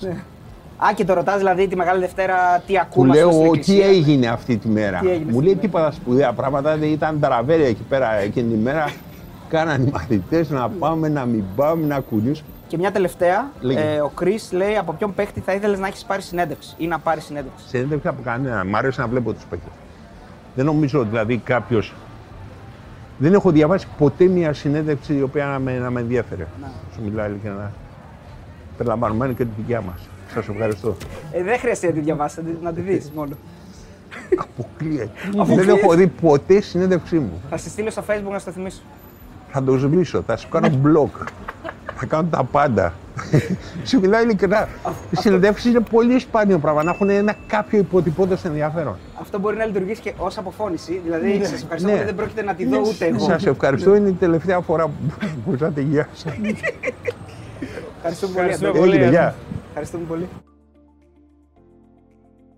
Ναι. Α, και το ρωτάς δηλαδή τη Μεγάλη Δευτέρα τι ακούμε Μου λέω τι έγινε αυτή τη μέρα. Μου λέει τίποτα σπουδαία πράγματα. Δεν ήταν τραβέρια εκεί πέρα εκείνη τη μέρα. Κάναν οι μαθητές να πάμε, να μην πάμε, να κουνήσουμε. Και μια τελευταία, ε, ο Κρι λέει από ποιον παίχτη θα ήθελες να έχεις πάρει συνέντευξη ή να πάρεις συνέντευξη; Συνέντευξη από κανένα. Μ' αρέσει να βλέπω τους παίχτες. Δεν νομίζω δηλαδή κάποιο δεν έχω διαβάσει ποτέ μια συνέντευξη η οποία να με, να με ενδιαφέρε. Να. Σου μιλάει ειλικρινά. Περιλαμβανομένη και τη δικιά μας. Σας ευχαριστώ. Ε, δεν χρειάζεται να τη διαβάσει, να τη δεις μόνο. Αποκλείεται. δεν έχω δει ποτέ συνέντευξή μου. Θα στη στείλω στο facebook να στο θυμίσω. Θα το σβήσω, θα σου κάνω blog θα κάνουν τα πάντα. Σου μιλάω ειλικρινά. Οι συνεντεύξεις είναι πολύ σπάνιο πράγμα να έχουν ένα κάποιο υποτυπώντας ενδιαφέρον. Αυτό μπορεί να λειτουργήσει και ως αποφώνηση. Δηλαδή, ναι, σας ευχαριστώ ναι. δεν πρόκειται να τη δω ναι. ούτε εγώ. Σας ευχαριστώ, είναι η τελευταία φορά που ακούσατε. Γεια σα. Ευχαριστούμε πολύ. Ευχαριστούμε πολύ.